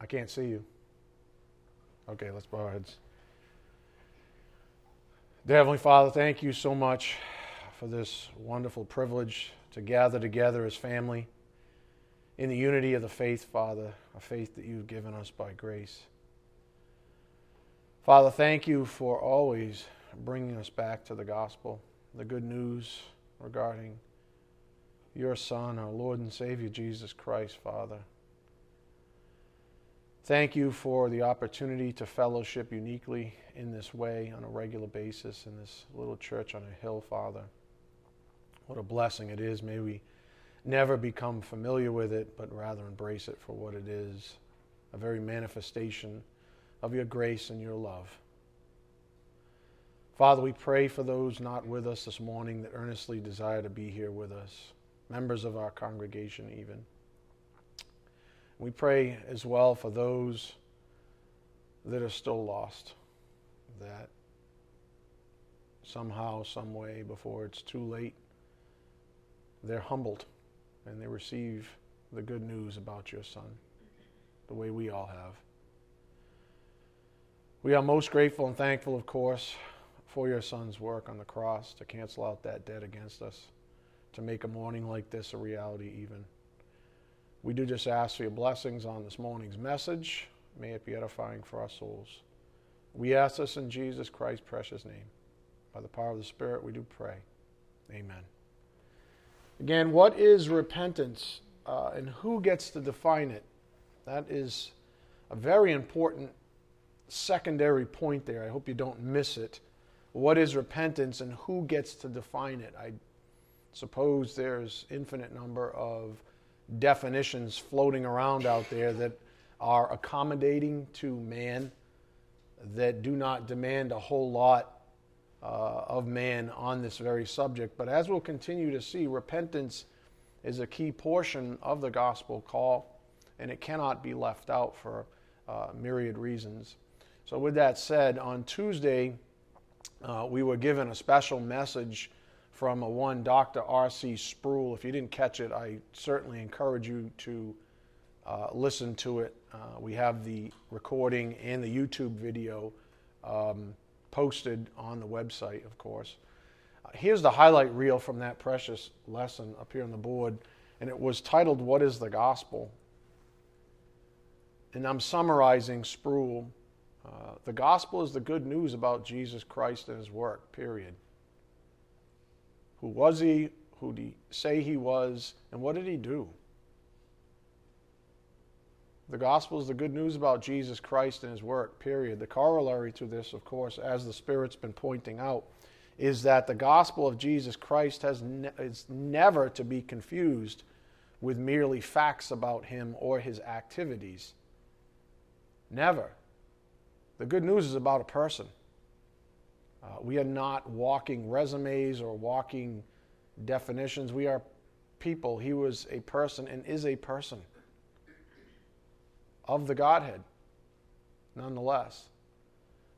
I can't see you. Okay, let's bow our heads. Dear Heavenly Father, thank you so much for this wonderful privilege to gather together as family in the unity of the faith, Father, a faith that you've given us by grace. Father, thank you for always bringing us back to the gospel, the good news regarding your Son, our Lord and Savior, Jesus Christ, Father. Thank you for the opportunity to fellowship uniquely in this way on a regular basis in this little church on a hill, Father. What a blessing it is. May we never become familiar with it, but rather embrace it for what it is a very manifestation of your grace and your love. Father, we pray for those not with us this morning that earnestly desire to be here with us, members of our congregation, even. We pray as well for those that are still lost, that somehow, some way, before it's too late, they're humbled and they receive the good news about your Son, the way we all have. We are most grateful and thankful, of course, for your Son's work on the cross to cancel out that debt against us, to make a morning like this a reality, even. We do just ask for your blessings on this morning's message. May it be edifying for our souls. We ask this in Jesus Christ's precious name. By the power of the Spirit, we do pray. Amen. Again, what is repentance uh, and who gets to define it? That is a very important secondary point there. I hope you don't miss it. What is repentance and who gets to define it? I suppose there's infinite number of definitions floating around out there that are accommodating to man, that do not demand a whole lot uh, of man on this very subject. But as we'll continue to see, repentance is a key portion of the gospel call, and it cannot be left out for uh, myriad reasons. So, with that said, on Tuesday, uh, we were given a special message from a one Dr. R.C. Sproul. If you didn't catch it, I certainly encourage you to uh, listen to it. Uh, we have the recording and the YouTube video um, posted on the website, of course. Uh, here's the highlight reel from that precious lesson up here on the board, and it was titled, What is the Gospel? And I'm summarizing Sproul. Uh, the gospel is the good news about Jesus Christ and his work, period. Who was he? Who did he say he was? And what did he do? The gospel is the good news about Jesus Christ and his work, period. The corollary to this, of course, as the Spirit's been pointing out, is that the gospel of Jesus Christ has ne- is never to be confused with merely facts about him or his activities. Never. The good news is about a person. Uh, we are not walking resumes or walking definitions. We are people. He was a person and is a person of the Godhead, nonetheless.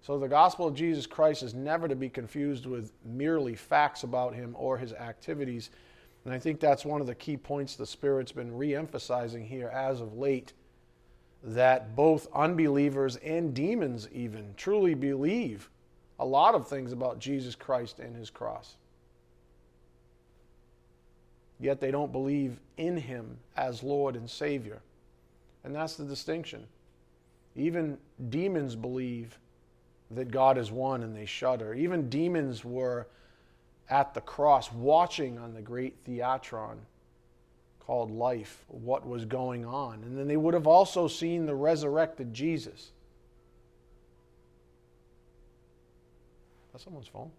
So the gospel of Jesus Christ is never to be confused with merely facts about him or his activities. And I think that's one of the key points the Spirit's been re emphasizing here as of late that both unbelievers and demons, even, truly believe a lot of things about Jesus Christ and his cross. Yet they don't believe in him as Lord and Savior. And that's the distinction. Even demons believe that God is one and they shudder. Even demons were at the cross watching on the great theatron called life what was going on. And then they would have also seen the resurrected Jesus. That's someone's phone.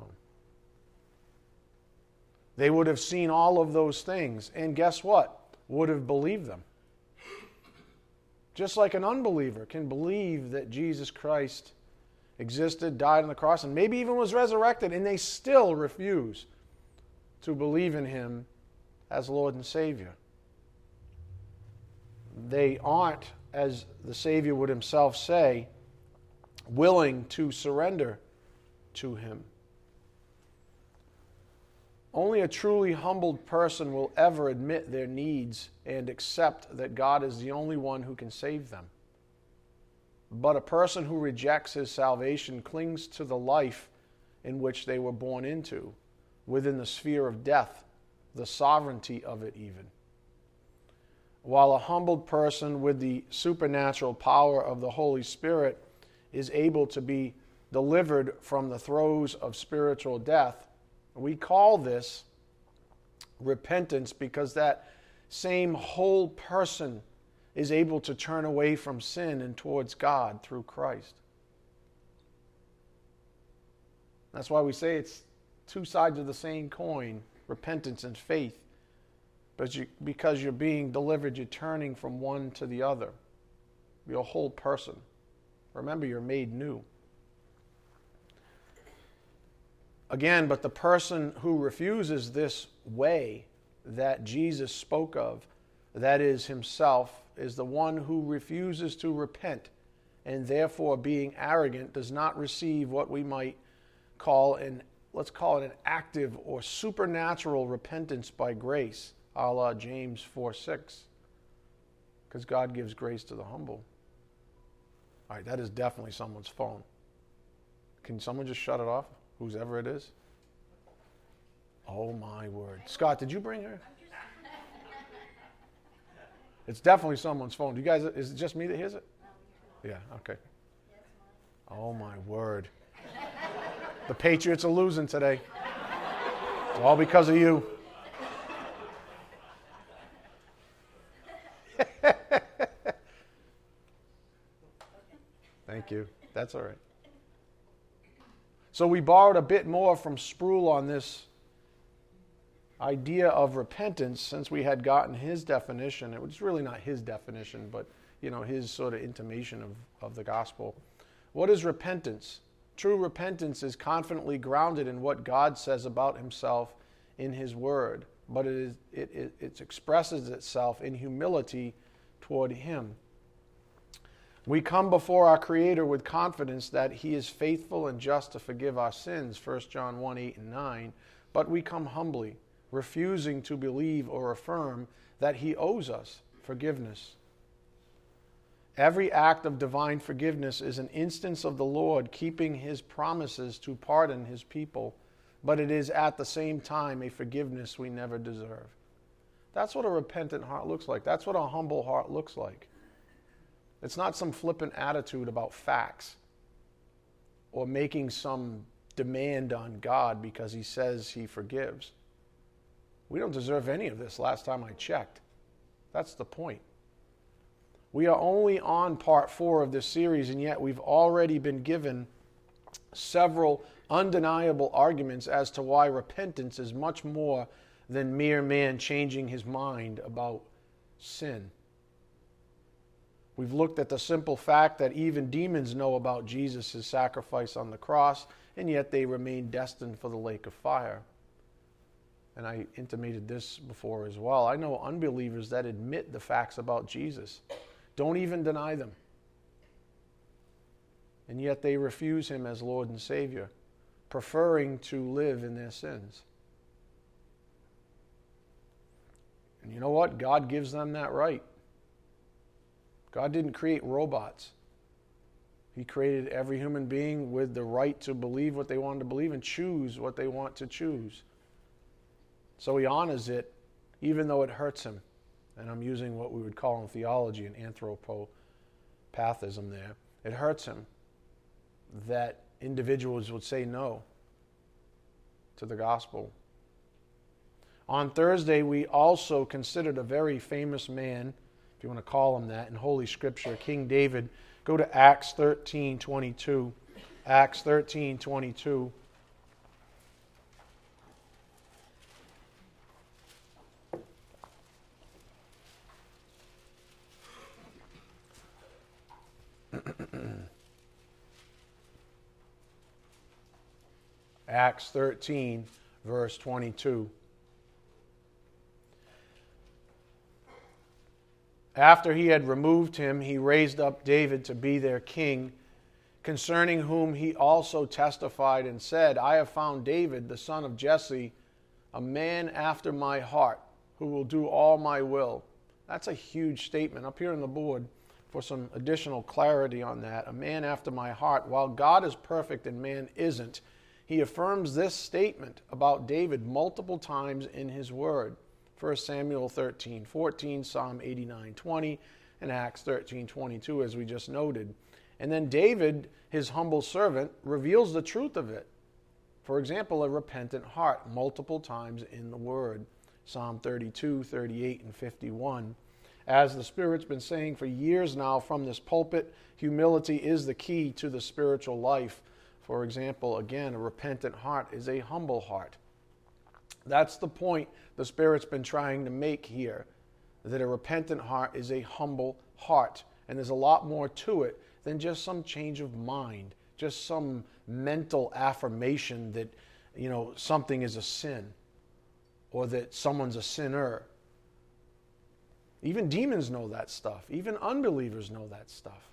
Oh. They would have seen all of those things, and guess what? Would have believed them. Just like an unbeliever can believe that Jesus Christ existed, died on the cross, and maybe even was resurrected, and they still refuse to believe in him as Lord and Savior. They aren't as the Savior would himself say, willing to surrender to him. Only a truly humbled person will ever admit their needs and accept that God is the only one who can save them. But a person who rejects his salvation clings to the life in which they were born into, within the sphere of death, the sovereignty of it, even. While a humbled person with the supernatural power of the Holy Spirit is able to be delivered from the throes of spiritual death, we call this repentance because that same whole person is able to turn away from sin and towards God through Christ. That's why we say it's two sides of the same coin repentance and faith. But you, because you're being delivered, you're turning from one to the other. You're a whole person. Remember, you're made new. Again, but the person who refuses this way that Jesus spoke of, that is himself, is the one who refuses to repent and therefore being arrogant does not receive what we might call an let's call it an active or supernatural repentance by grace, a la James 4 6. Because God gives grace to the humble. All right, that is definitely someone's phone. Can someone just shut it off? whose ever it is? Oh my word. Scott, did you bring her? It's definitely someone's phone. Do you guys, is it just me that hears it? Yeah, okay. Oh my word. The Patriots are losing today. It's All because of you. Thank you. That's all right. So we borrowed a bit more from Sproul on this idea of repentance since we had gotten his definition. It was really not his definition, but you know, his sort of intimation of, of the gospel. What is repentance? True repentance is confidently grounded in what God says about himself in his word, but it, is, it, it, it expresses itself in humility toward him. We come before our Creator with confidence that He is faithful and just to forgive our sins, 1 John 1 8 and 9, but we come humbly, refusing to believe or affirm that He owes us forgiveness. Every act of divine forgiveness is an instance of the Lord keeping His promises to pardon His people, but it is at the same time a forgiveness we never deserve. That's what a repentant heart looks like. That's what a humble heart looks like. It's not some flippant attitude about facts or making some demand on God because he says he forgives. We don't deserve any of this last time I checked. That's the point. We are only on part four of this series, and yet we've already been given several undeniable arguments as to why repentance is much more than mere man changing his mind about sin. We've looked at the simple fact that even demons know about Jesus' sacrifice on the cross, and yet they remain destined for the lake of fire. And I intimated this before as well. I know unbelievers that admit the facts about Jesus, don't even deny them. And yet they refuse him as Lord and Savior, preferring to live in their sins. And you know what? God gives them that right. God didn't create robots. He created every human being with the right to believe what they want to believe and choose what they want to choose. So he honors it, even though it hurts him. And I'm using what we would call in theology an anthropopathism there. It hurts him that individuals would say no to the gospel. On Thursday, we also considered a very famous man if you want to call him that, in Holy Scripture, King David. Go to Acts 13 22. Acts 13 22. Acts 13, verse 22. After he had removed him, he raised up David to be their king, concerning whom he also testified and said, I have found David, the son of Jesse, a man after my heart who will do all my will. That's a huge statement. Up here on the board, for some additional clarity on that, a man after my heart, while God is perfect and man isn't, he affirms this statement about David multiple times in his word. 1 Samuel 13, 14, Psalm 89, 20, and Acts 13, 22, as we just noted. And then David, his humble servant, reveals the truth of it. For example, a repentant heart, multiple times in the Word. Psalm 32, 38, and 51. As the Spirit's been saying for years now from this pulpit, humility is the key to the spiritual life. For example, again, a repentant heart is a humble heart. That's the point the Spirit's been trying to make here that a repentant heart is a humble heart. And there's a lot more to it than just some change of mind, just some mental affirmation that, you know, something is a sin or that someone's a sinner. Even demons know that stuff. Even unbelievers know that stuff.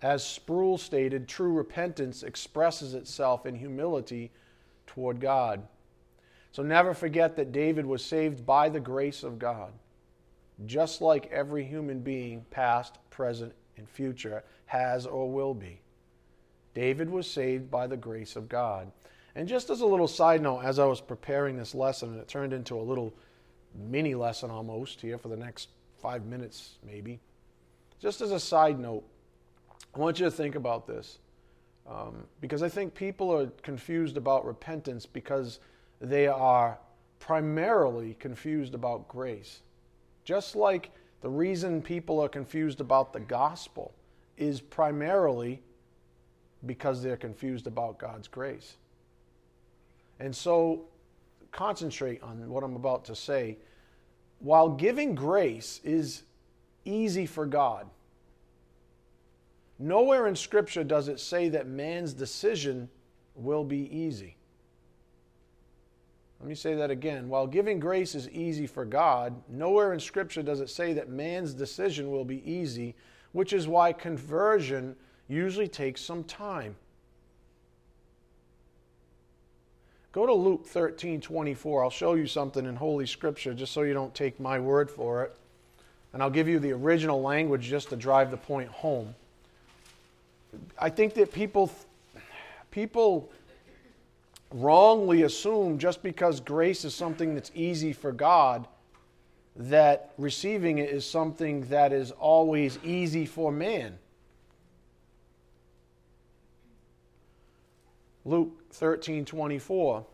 As Sproul stated, true repentance expresses itself in humility toward God. So never forget that David was saved by the grace of God, just like every human being, past, present, and future, has or will be. David was saved by the grace of God. And just as a little side note, as I was preparing this lesson, and it turned into a little mini lesson almost here for the next five minutes, maybe. Just as a side note, I want you to think about this. Um, because I think people are confused about repentance because they are primarily confused about grace. Just like the reason people are confused about the gospel is primarily because they're confused about God's grace. And so, concentrate on what I'm about to say. While giving grace is easy for God, nowhere in Scripture does it say that man's decision will be easy. Let me say that again. While giving grace is easy for God, nowhere in Scripture does it say that man's decision will be easy, which is why conversion usually takes some time. Go to Luke 13 24. I'll show you something in Holy Scripture just so you don't take my word for it. And I'll give you the original language just to drive the point home. I think that people, people wrongly assume just because grace is something that's easy for God, that receiving it is something that is always easy for man. Luke 13 24,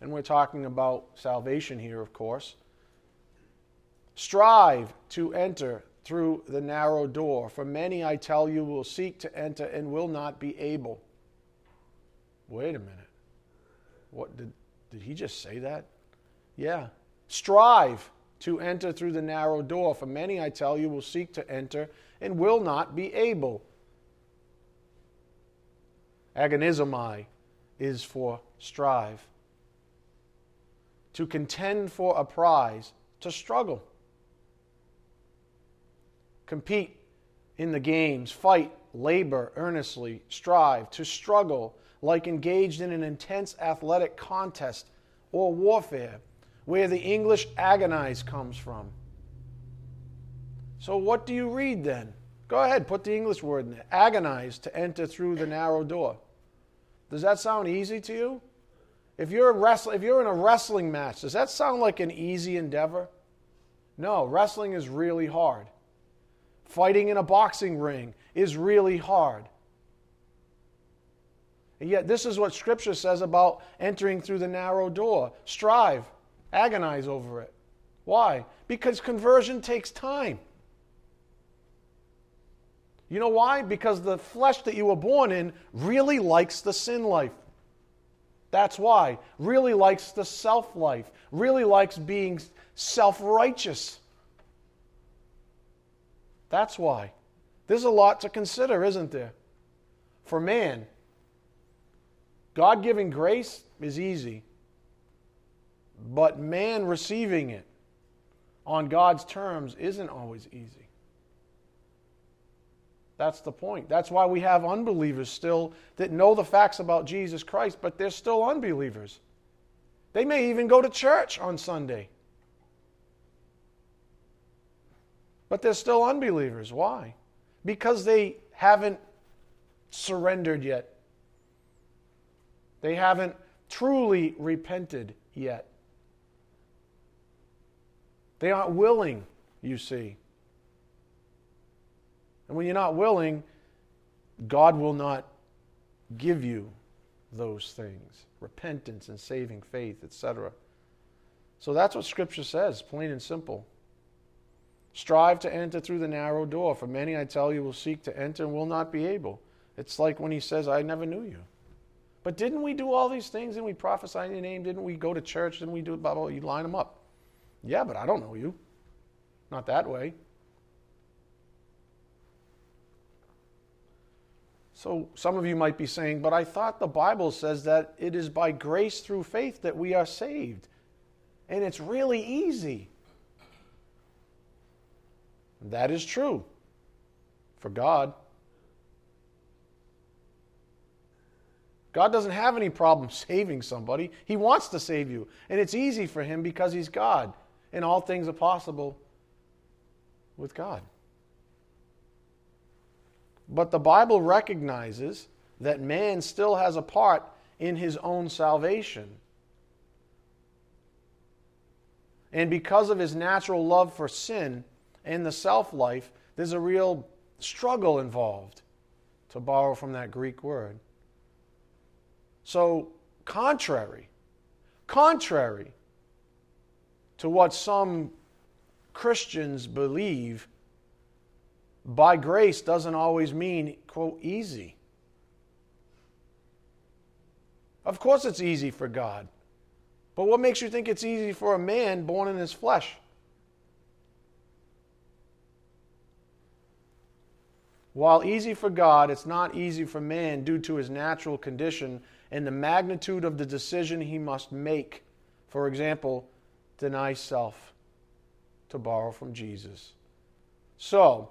and we're talking about salvation here, of course. Strive to enter through the narrow door, for many, I tell you, will seek to enter and will not be able. Wait a minute. What did, did he just say that? Yeah. Strive to enter through the narrow door, for many, I tell you, will seek to enter and will not be able. Agonizomai is for strive. To contend for a prize, to struggle. Compete in the games, fight, labor earnestly, strive, to struggle like engaged in an intense athletic contest or warfare, where the English agonize comes from. So, what do you read then? Go ahead, put the English word in there. Agonize to enter through the narrow door. Does that sound easy to you? If you're, a wrestler, if you're in a wrestling match, does that sound like an easy endeavor? No, wrestling is really hard. Fighting in a boxing ring is really hard. And yet, this is what Scripture says about entering through the narrow door. Strive, agonize over it. Why? Because conversion takes time. You know why? Because the flesh that you were born in really likes the sin life. That's why. Really likes the self life, really likes being self righteous. That's why. There's a lot to consider, isn't there? For man, God giving grace is easy, but man receiving it on God's terms isn't always easy. That's the point. That's why we have unbelievers still that know the facts about Jesus Christ, but they're still unbelievers. They may even go to church on Sunday. But they're still unbelievers. Why? Because they haven't surrendered yet. They haven't truly repented yet. They aren't willing, you see. And when you're not willing, God will not give you those things repentance and saving faith, etc. So that's what Scripture says, plain and simple. Strive to enter through the narrow door, for many, I tell you, will seek to enter and will not be able. It's like when he says, I never knew you. But didn't we do all these things? Didn't we prophesy in your name? Didn't we go to church? Didn't we do blah, blah, blah? You line them up. Yeah, but I don't know you. Not that way. So some of you might be saying, but I thought the Bible says that it is by grace through faith that we are saved. And it's really easy. That is true for God. God doesn't have any problem saving somebody. He wants to save you. And it's easy for Him because He's God and all things are possible with God. But the Bible recognizes that man still has a part in his own salvation. And because of his natural love for sin and the self life, there's a real struggle involved, to borrow from that Greek word. So, contrary, contrary to what some Christians believe, by grace doesn't always mean, quote, easy. Of course, it's easy for God. But what makes you think it's easy for a man born in his flesh? While easy for God, it's not easy for man due to his natural condition and the magnitude of the decision he must make. For example, deny self to borrow from Jesus. So,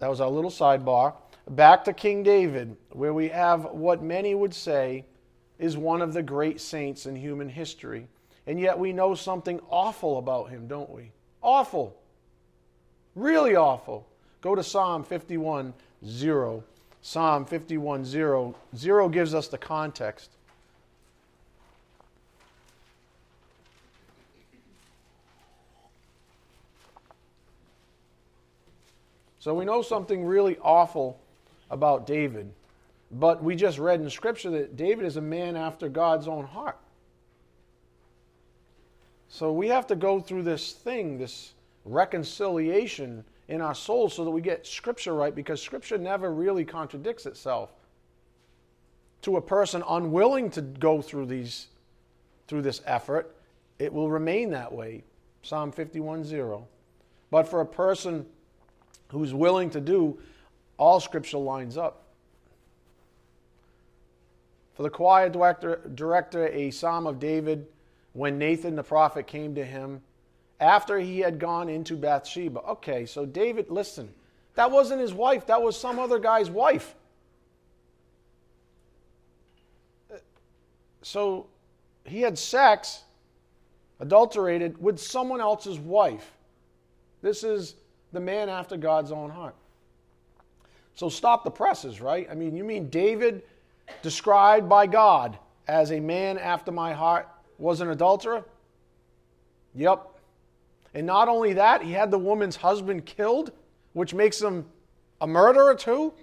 that was our little sidebar. Back to King David, where we have what many would say is one of the great saints in human history. And yet we know something awful about him, don't we? Awful. Really awful. Go to Psalm 51 0. Psalm 51 0. 0 gives us the context. So we know something really awful about David. But we just read in Scripture that David is a man after God's own heart. So we have to go through this thing, this reconciliation in our souls, so that we get Scripture right, because Scripture never really contradicts itself. To a person unwilling to go through these through this effort, it will remain that way. Psalm 51:0. But for a person who's willing to do, all Scripture lines up. For the choir director, director, a psalm of David, when Nathan the prophet came to him after he had gone into Bathsheba. Okay, so David, listen, that wasn't his wife, that was some other guy's wife. Uh, so he had sex, adulterated, with someone else's wife. This is the man after God's own heart. So stop the presses, right? I mean, you mean David, described by God as a man after my heart, was an adulterer? Yep. And not only that, he had the woman's husband killed, which makes him a murderer too?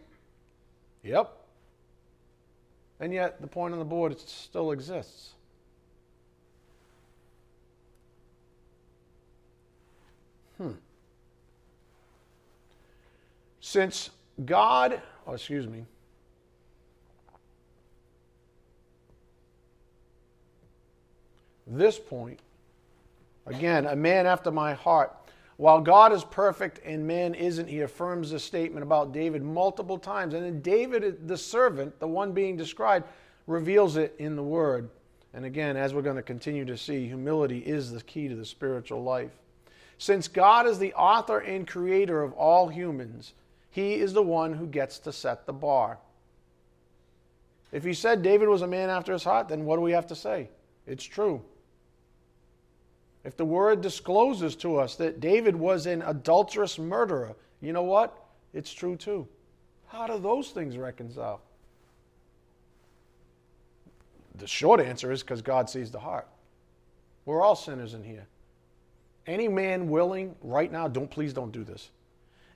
Yep. And yet, the point on the board still exists. Hmm. Since God, oh, excuse me, this point, again, a man after my heart. While God is perfect and man isn't, he affirms this statement about David multiple times. And then David, the servant, the one being described, reveals it in the word. And again, as we're going to continue to see, humility is the key to the spiritual life. Since God is the author and creator of all humans, he is the one who gets to set the bar. If he said David was a man after his heart, then what do we have to say? It's true. If the word discloses to us that David was an adulterous murderer, you know what? It's true too. How do those things reconcile? The short answer is because God sees the heart. We're all sinners in here. Any man willing, right now, don't please don't do this.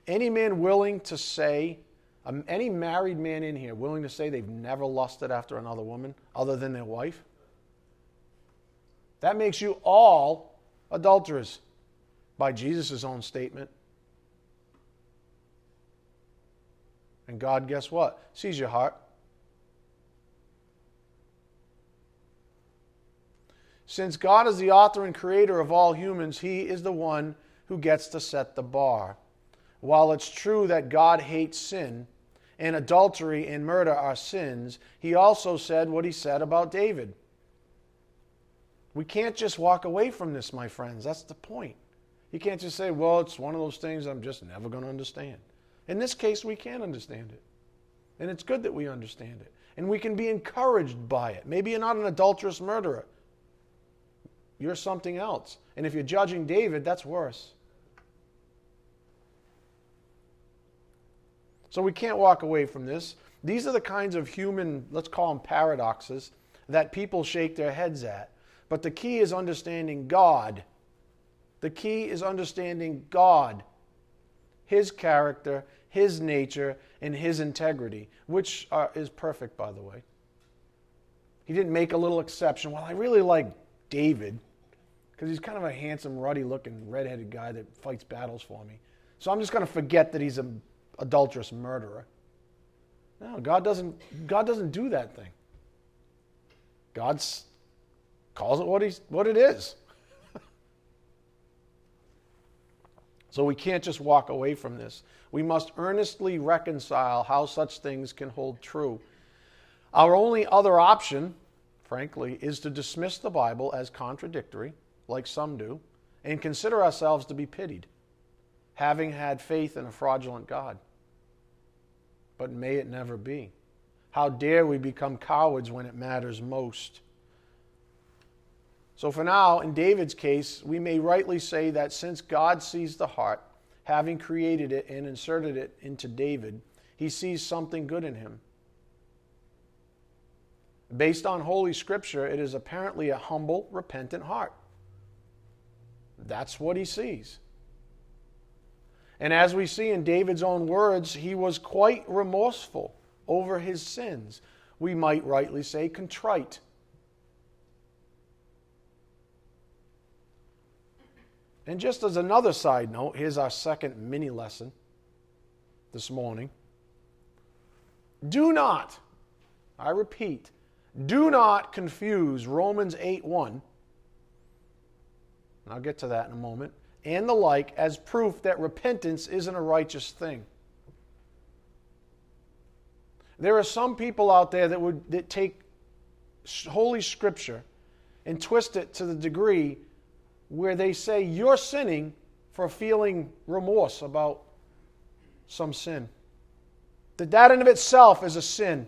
Any man willing to say, um, any married man in here willing to say they've never lusted after another woman other than their wife? That makes you all adulterers by Jesus' own statement. And God, guess what? Sees your heart. Since God is the author and creator of all humans, He is the one who gets to set the bar. While it's true that God hates sin, and adultery and murder are sins, He also said what He said about David. We can't just walk away from this, my friends. That's the point. You can't just say, well, it's one of those things I'm just never going to understand. In this case, we can understand it. And it's good that we understand it. And we can be encouraged by it. Maybe you're not an adulterous murderer, you're something else. And if you're judging David, that's worse. So we can't walk away from this. These are the kinds of human, let's call them paradoxes, that people shake their heads at. But the key is understanding God. The key is understanding God, His character, His nature, and His integrity, which are, is perfect, by the way. He didn't make a little exception. Well, I really like David because he's kind of a handsome, ruddy looking, redheaded guy that fights battles for me. So I'm just going to forget that he's an adulterous murderer. No, God doesn't, God doesn't do that thing. God's calls it what, he's, what it is. so we can't just walk away from this. We must earnestly reconcile how such things can hold true. Our only other option, frankly, is to dismiss the Bible as contradictory, like some do, and consider ourselves to be pitied, having had faith in a fraudulent God. But may it never be. How dare we become cowards when it matters most? So, for now, in David's case, we may rightly say that since God sees the heart, having created it and inserted it into David, he sees something good in him. Based on Holy Scripture, it is apparently a humble, repentant heart. That's what he sees. And as we see in David's own words, he was quite remorseful over his sins. We might rightly say contrite And just as another side note, here's our second mini lesson this morning. Do not, I repeat, do not confuse Romans 8 1, and I'll get to that in a moment, and the like as proof that repentance isn't a righteous thing. There are some people out there that would that take Holy Scripture and twist it to the degree where they say you're sinning for feeling remorse about some sin. That that in of itself is a sin.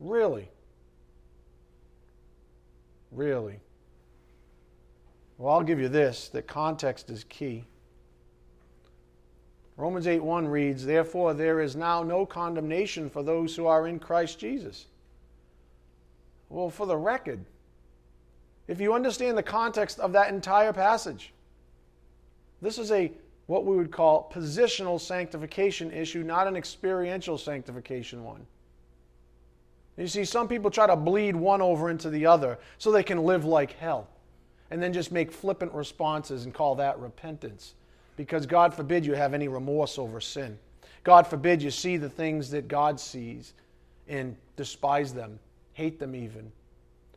Really? Really? Well, I'll give you this that context is key. Romans 8 1 reads, Therefore, there is now no condemnation for those who are in Christ Jesus. Well, for the record, if you understand the context of that entire passage. This is a what we would call positional sanctification issue, not an experiential sanctification one. You see, some people try to bleed one over into the other so they can live like hell and then just make flippant responses and call that repentance. Because God forbid you have any remorse over sin. God forbid you see the things that God sees and despise them, hate them even,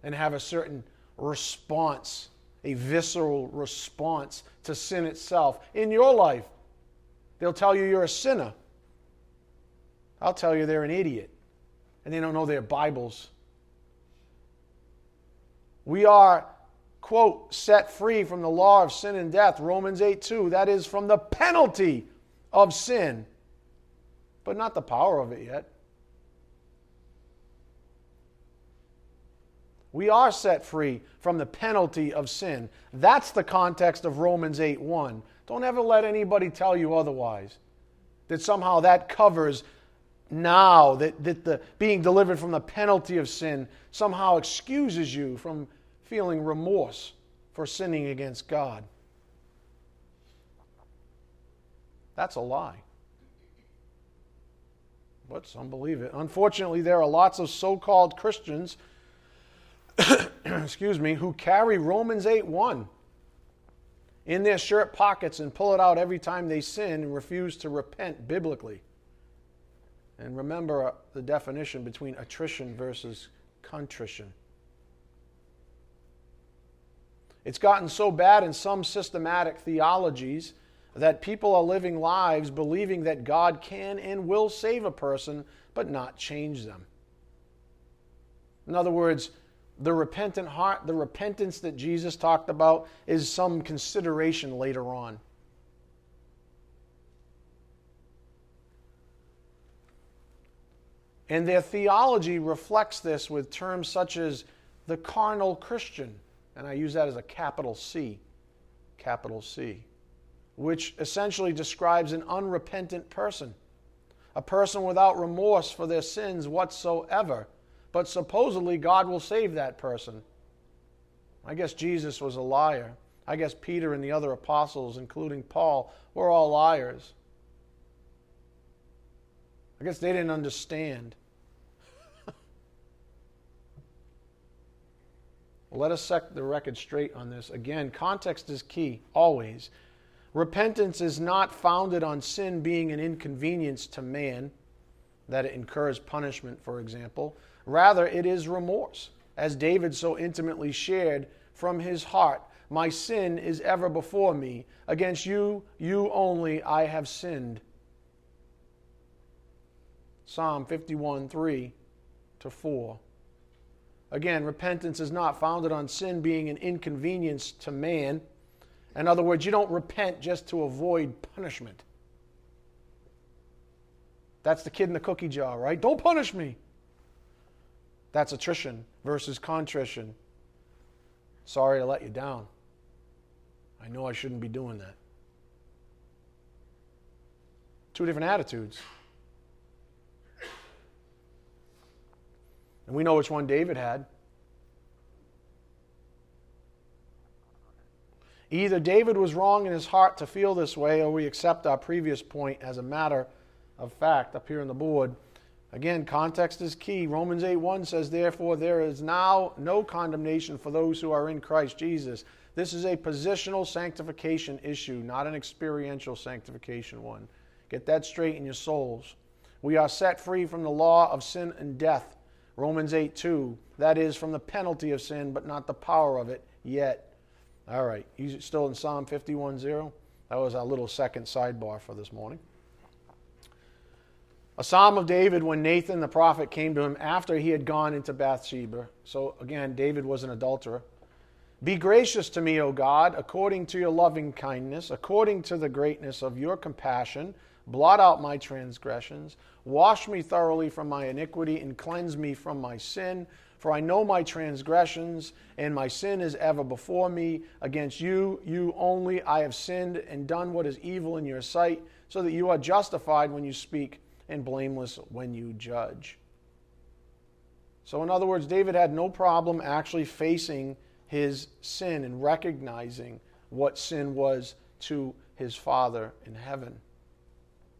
and have a certain response, a visceral response to sin itself in your life. They'll tell you you're a sinner. I'll tell you they're an idiot and they don't know their Bibles. We are, quote, set free from the law of sin and death, Romans 8 2. That is from the penalty of sin, but not the power of it yet. We are set free from the penalty of sin. That's the context of Romans 8 1. Don't ever let anybody tell you otherwise. That somehow that covers now, that, that the being delivered from the penalty of sin somehow excuses you from feeling remorse for sinning against God. That's a lie. But some believe it. Unfortunately, there are lots of so called Christians, excuse me, who carry Romans 8 1 in their shirt pockets and pull it out every time they sin and refuse to repent biblically. And remember uh, the definition between attrition versus contrition. It's gotten so bad in some systematic theologies that people are living lives believing that God can and will save a person, but not change them. In other words, the repentant heart, the repentance that Jesus talked about, is some consideration later on. And their theology reflects this with terms such as the carnal Christian. And I use that as a capital C. Capital C. Which essentially describes an unrepentant person. A person without remorse for their sins whatsoever. But supposedly God will save that person. I guess Jesus was a liar. I guess Peter and the other apostles, including Paul, were all liars. I guess they didn't understand Let us set the record straight on this. Again, context is key, always. Repentance is not founded on sin being an inconvenience to man, that it incurs punishment, for example. Rather, it is remorse, as David so intimately shared from his heart. My sin is ever before me. Against you, you only, I have sinned. Psalm 51 3 to 4. Again, repentance is not founded on sin being an inconvenience to man. In other words, you don't repent just to avoid punishment. That's the kid in the cookie jar, right? Don't punish me. That's attrition versus contrition. Sorry to let you down. I know I shouldn't be doing that. Two different attitudes. And we know which one David had. Either David was wrong in his heart to feel this way, or we accept our previous point as a matter of fact up here on the board. Again, context is key. Romans 8 1 says, Therefore, there is now no condemnation for those who are in Christ Jesus. This is a positional sanctification issue, not an experiential sanctification one. Get that straight in your souls. We are set free from the law of sin and death Romans 8 2, that is from the penalty of sin, but not the power of it yet. All right, you still in Psalm 51 0? That was our little second sidebar for this morning. A psalm of David when Nathan the prophet came to him after he had gone into Bathsheba. So again, David was an adulterer. Be gracious to me, O God, according to your loving kindness, according to the greatness of your compassion Blot out my transgressions. Wash me thoroughly from my iniquity and cleanse me from my sin. For I know my transgressions, and my sin is ever before me. Against you, you only, I have sinned and done what is evil in your sight, so that you are justified when you speak and blameless when you judge. So, in other words, David had no problem actually facing his sin and recognizing what sin was to his Father in heaven.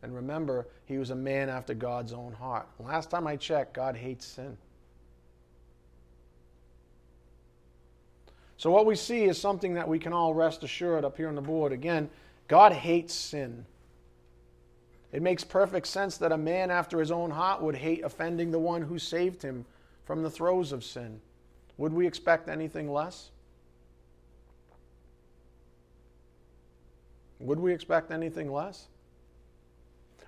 And remember, he was a man after God's own heart. Last time I checked, God hates sin. So, what we see is something that we can all rest assured up here on the board. Again, God hates sin. It makes perfect sense that a man after his own heart would hate offending the one who saved him from the throes of sin. Would we expect anything less? Would we expect anything less?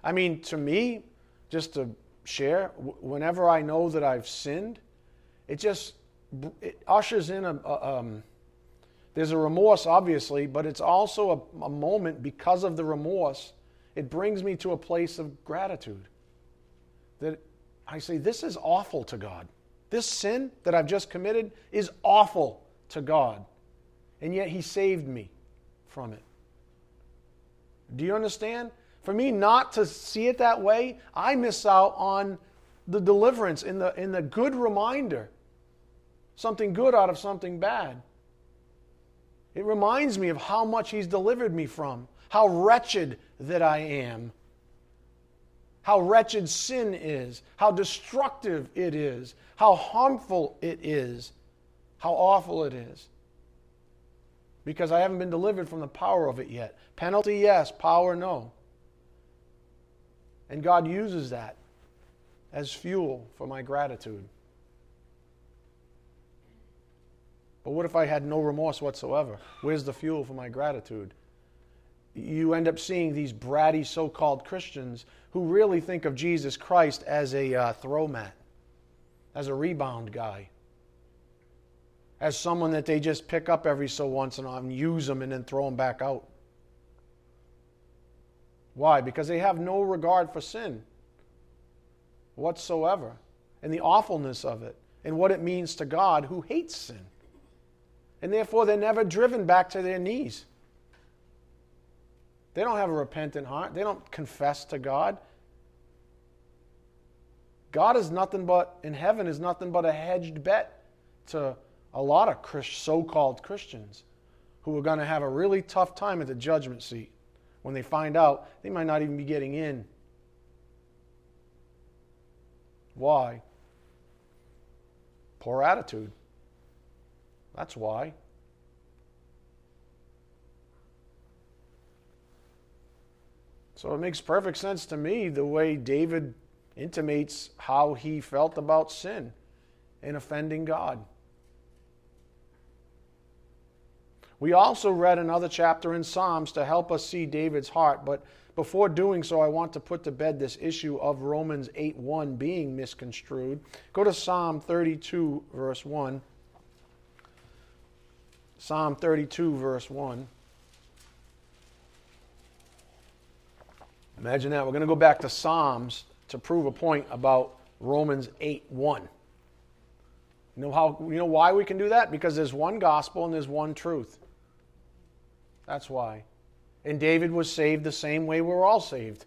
I mean, to me, just to share, whenever I know that I've sinned, it just it ushers in a, a um, there's a remorse, obviously, but it's also a, a moment because of the remorse. It brings me to a place of gratitude. That I say, this is awful to God This sin that I've just committed is awful to God. And yet He saved me from it. Do you understand? For me not to see it that way, I miss out on the deliverance in the, in the good reminder. Something good out of something bad. It reminds me of how much He's delivered me from, how wretched that I am, how wretched sin is, how destructive it is, how harmful it is, how awful it is. Because I haven't been delivered from the power of it yet. Penalty, yes. Power, no. And God uses that as fuel for my gratitude. But what if I had no remorse whatsoever? Where's the fuel for my gratitude? You end up seeing these bratty so called Christians who really think of Jesus Christ as a uh, throw mat, as a rebound guy, as someone that they just pick up every so once and and use them and then throw them back out. Why? Because they have no regard for sin whatsoever and the awfulness of it and what it means to God who hates sin and therefore they're never driven back to their knees. They don't have a repentant heart, they don't confess to God. God is nothing but, in heaven, is nothing but a hedged bet to a lot of so called Christians who are going to have a really tough time at the judgment seat when they find out they might not even be getting in. Why? Poor attitude. That's why. So it makes perfect sense to me the way David intimates how he felt about sin and offending God. We also read another chapter in Psalms to help us see David's heart, but before doing so, I want to put to bed this issue of Romans 8 1 being misconstrued. Go to Psalm 32 verse 1. Psalm 32, verse 1. Imagine that. We're going to go back to Psalms to prove a point about Romans 8, 1. You know, how, you know why we can do that? Because there's one gospel and there's one truth. That's why. And David was saved the same way we're all saved.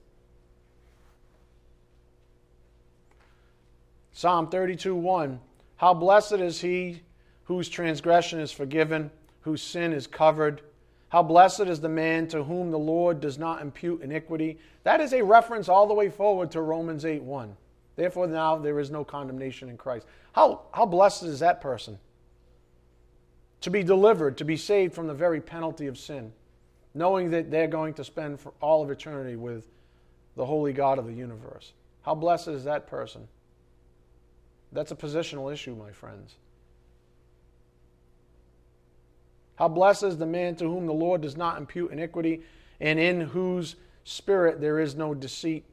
Psalm 32 1 How blessed is he whose transgression is forgiven whose sin is covered. How blessed is the man to whom the Lord does not impute iniquity. That is a reference all the way forward to Romans 8 1. Therefore, now there is no condemnation in Christ. How, how blessed is that person? To be delivered, to be saved from the very penalty of sin, knowing that they're going to spend for all of eternity with the holy God of the universe. How blessed is that person? That's a positional issue, my friends. How blessed is the man to whom the Lord does not impute iniquity, and in whose spirit there is no deceit.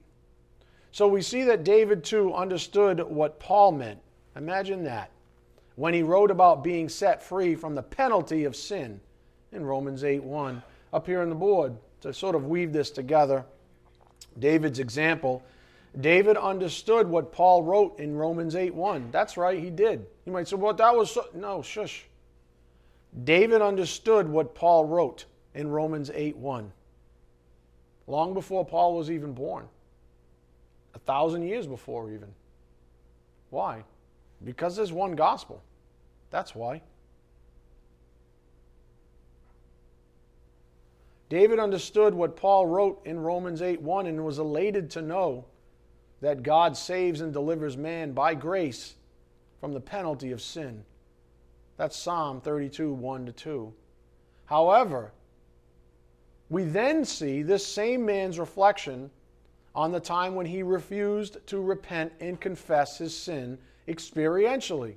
So we see that David too understood what Paul meant. Imagine that. When he wrote about being set free from the penalty of sin in Romans 8 1. Up here on the board, to sort of weave this together, David's example. David understood what Paul wrote in Romans 8 1. That's right, he did. You might say, well, that was so. No, shush. David understood what Paul wrote in Romans 8 1. Long before Paul was even born. A thousand years before, even. Why? Because there's one gospel. That's why. David understood what Paul wrote in Romans 8 1 and was elated to know that God saves and delivers man by grace from the penalty of sin. That's Psalm 32, 1 to 2. However, we then see this same man's reflection on the time when he refused to repent and confess his sin experientially.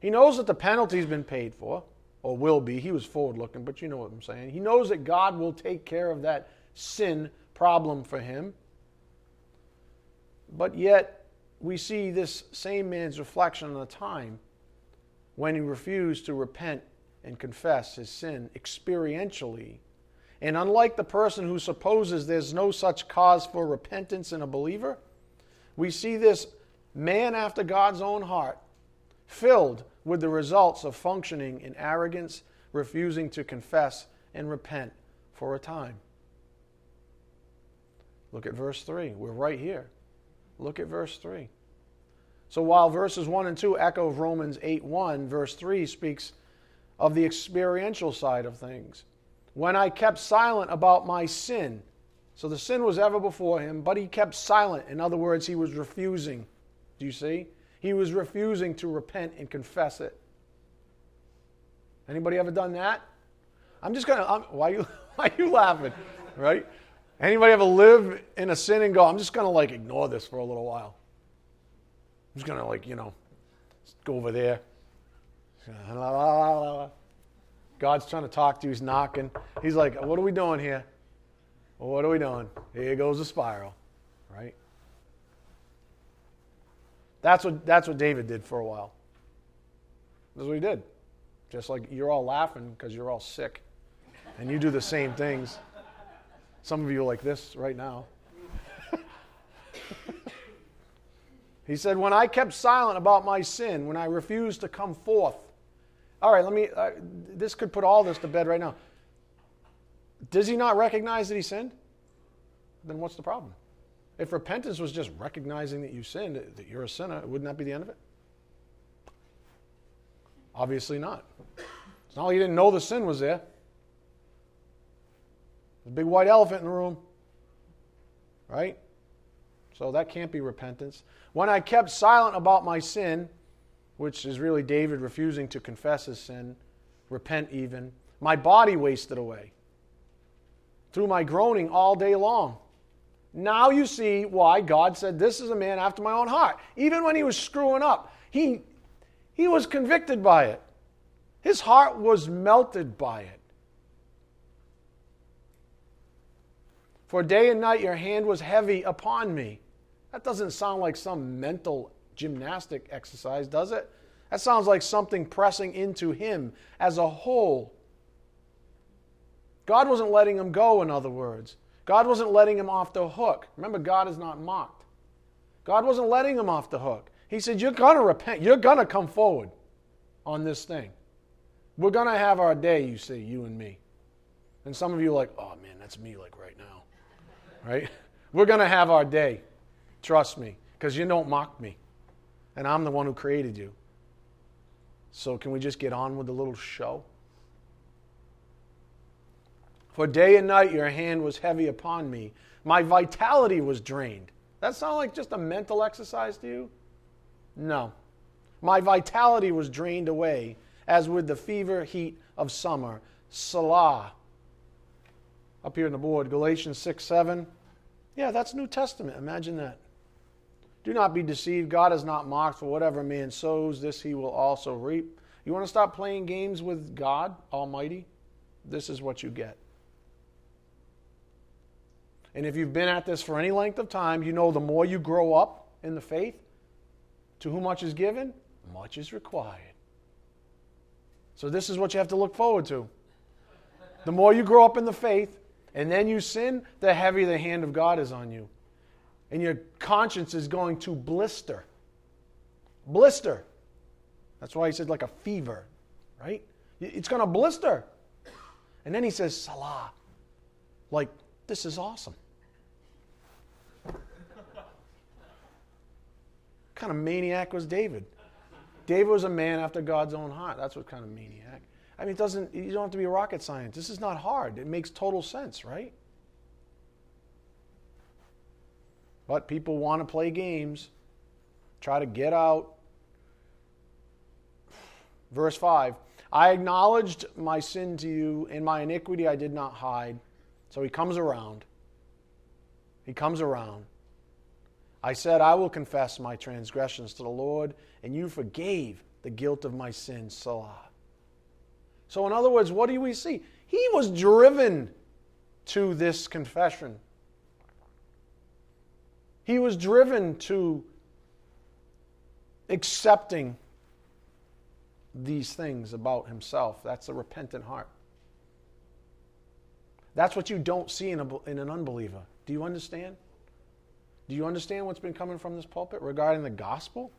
He knows that the penalty's been paid for, or will be. He was forward looking, but you know what I'm saying. He knows that God will take care of that sin problem for him. But yet, we see this same man's reflection on the time when he refused to repent and confess his sin experientially. And unlike the person who supposes there's no such cause for repentance in a believer, we see this man after God's own heart, filled with the results of functioning in arrogance, refusing to confess and repent for a time. Look at verse 3. We're right here. Look at verse 3. So while verses 1 and 2 echo of Romans 8 1, verse 3 speaks of the experiential side of things. When I kept silent about my sin, so the sin was ever before him, but he kept silent. In other words, he was refusing. Do you see? He was refusing to repent and confess it. Anybody ever done that? I'm just gonna. Why you? Why are you laughing? Right? Anybody ever live in a sin and go? I'm just gonna like ignore this for a little while. I'm just gonna like you know, go over there. God's trying to talk to you. He's knocking. He's like, "What are we doing here? what are we doing? Here goes the spiral, right?" That's what that's what David did for a while. That's what he did. Just like you're all laughing because you're all sick, and you do the same things. Some of you are like this right now. he said, When I kept silent about my sin, when I refused to come forth. All right, let me, uh, this could put all this to bed right now. Does he not recognize that he sinned? Then what's the problem? If repentance was just recognizing that you sinned, that you're a sinner, wouldn't that be the end of it? Obviously not. It's not like he didn't know the sin was there. A big white elephant in the room. Right? So that can't be repentance. When I kept silent about my sin, which is really David refusing to confess his sin, repent even, my body wasted away through my groaning all day long. Now you see why God said, This is a man after my own heart. Even when he was screwing up, he, he was convicted by it. His heart was melted by it. For day and night your hand was heavy upon me. That doesn't sound like some mental gymnastic exercise, does it? That sounds like something pressing into him as a whole. God wasn't letting him go, in other words. God wasn't letting him off the hook. Remember, God is not mocked. God wasn't letting him off the hook. He said, You're going to repent. You're going to come forward on this thing. We're going to have our day, you see, you and me. And some of you are like, Oh, man, that's me, like right now right? We're going to have our day. Trust me, because you don't mock me. And I'm the one who created you. So, can we just get on with the little show? For day and night your hand was heavy upon me. My vitality was drained. That sound like just a mental exercise to you? No. My vitality was drained away, as with the fever heat of summer. Selah up here on the board, Galatians 6 7. Yeah, that's New Testament. Imagine that. Do not be deceived. God is not mocked, for whatever man sows, this he will also reap. You want to stop playing games with God Almighty? This is what you get. And if you've been at this for any length of time, you know the more you grow up in the faith, to whom much is given, much is required. So, this is what you have to look forward to. The more you grow up in the faith, and then you sin, the heavier the hand of God is on you. And your conscience is going to blister. Blister. That's why he said, like a fever, right? It's going to blister. And then he says, Selah. Like, this is awesome. kind of maniac was David? David was a man after God's own heart. That's what kind of maniac. I mean, it doesn't, you don't have to be a rocket scientist. This is not hard. It makes total sense, right? But people want to play games, try to get out. Verse 5 I acknowledged my sin to you, and my iniquity I did not hide. So he comes around. He comes around. I said, I will confess my transgressions to the Lord, and you forgave the guilt of my sins. Selah. So, in other words, what do we see? He was driven to this confession. He was driven to accepting these things about himself. That's a repentant heart. That's what you don't see in, a, in an unbeliever. Do you understand? Do you understand what's been coming from this pulpit regarding the gospel?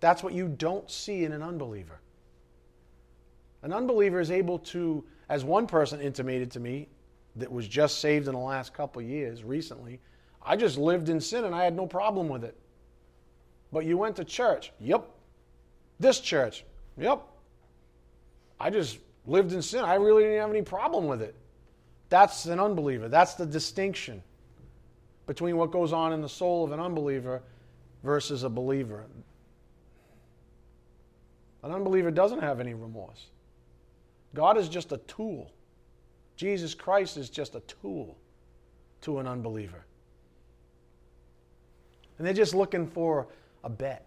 That's what you don't see in an unbeliever. An unbeliever is able to, as one person intimated to me that was just saved in the last couple years recently, I just lived in sin and I had no problem with it. But you went to church. Yep. This church. Yep. I just lived in sin. I really didn't have any problem with it. That's an unbeliever. That's the distinction between what goes on in the soul of an unbeliever versus a believer. An unbeliever doesn't have any remorse. God is just a tool. Jesus Christ is just a tool to an unbeliever. And they're just looking for a bet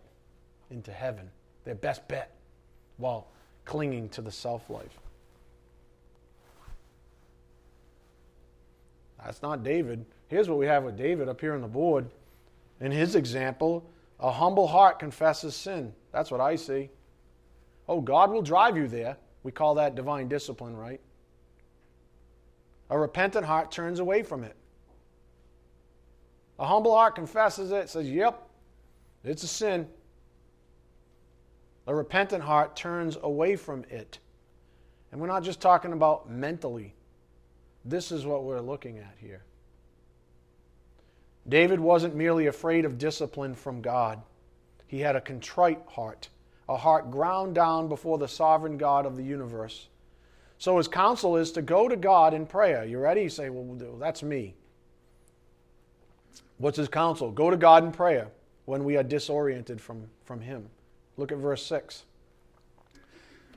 into heaven, their best bet, while clinging to the self life. That's not David. Here's what we have with David up here on the board. In his example, a humble heart confesses sin. That's what I see. Oh, God will drive you there. We call that divine discipline, right? A repentant heart turns away from it. A humble heart confesses it, says, Yep, it's a sin. A repentant heart turns away from it. And we're not just talking about mentally. This is what we're looking at here. David wasn't merely afraid of discipline from God, he had a contrite heart, a heart ground down before the sovereign God of the universe. So his counsel is to go to God in prayer. You ready? You say, Well, that's me. What's his counsel? Go to God in prayer when we are disoriented from, from him. Look at verse 6.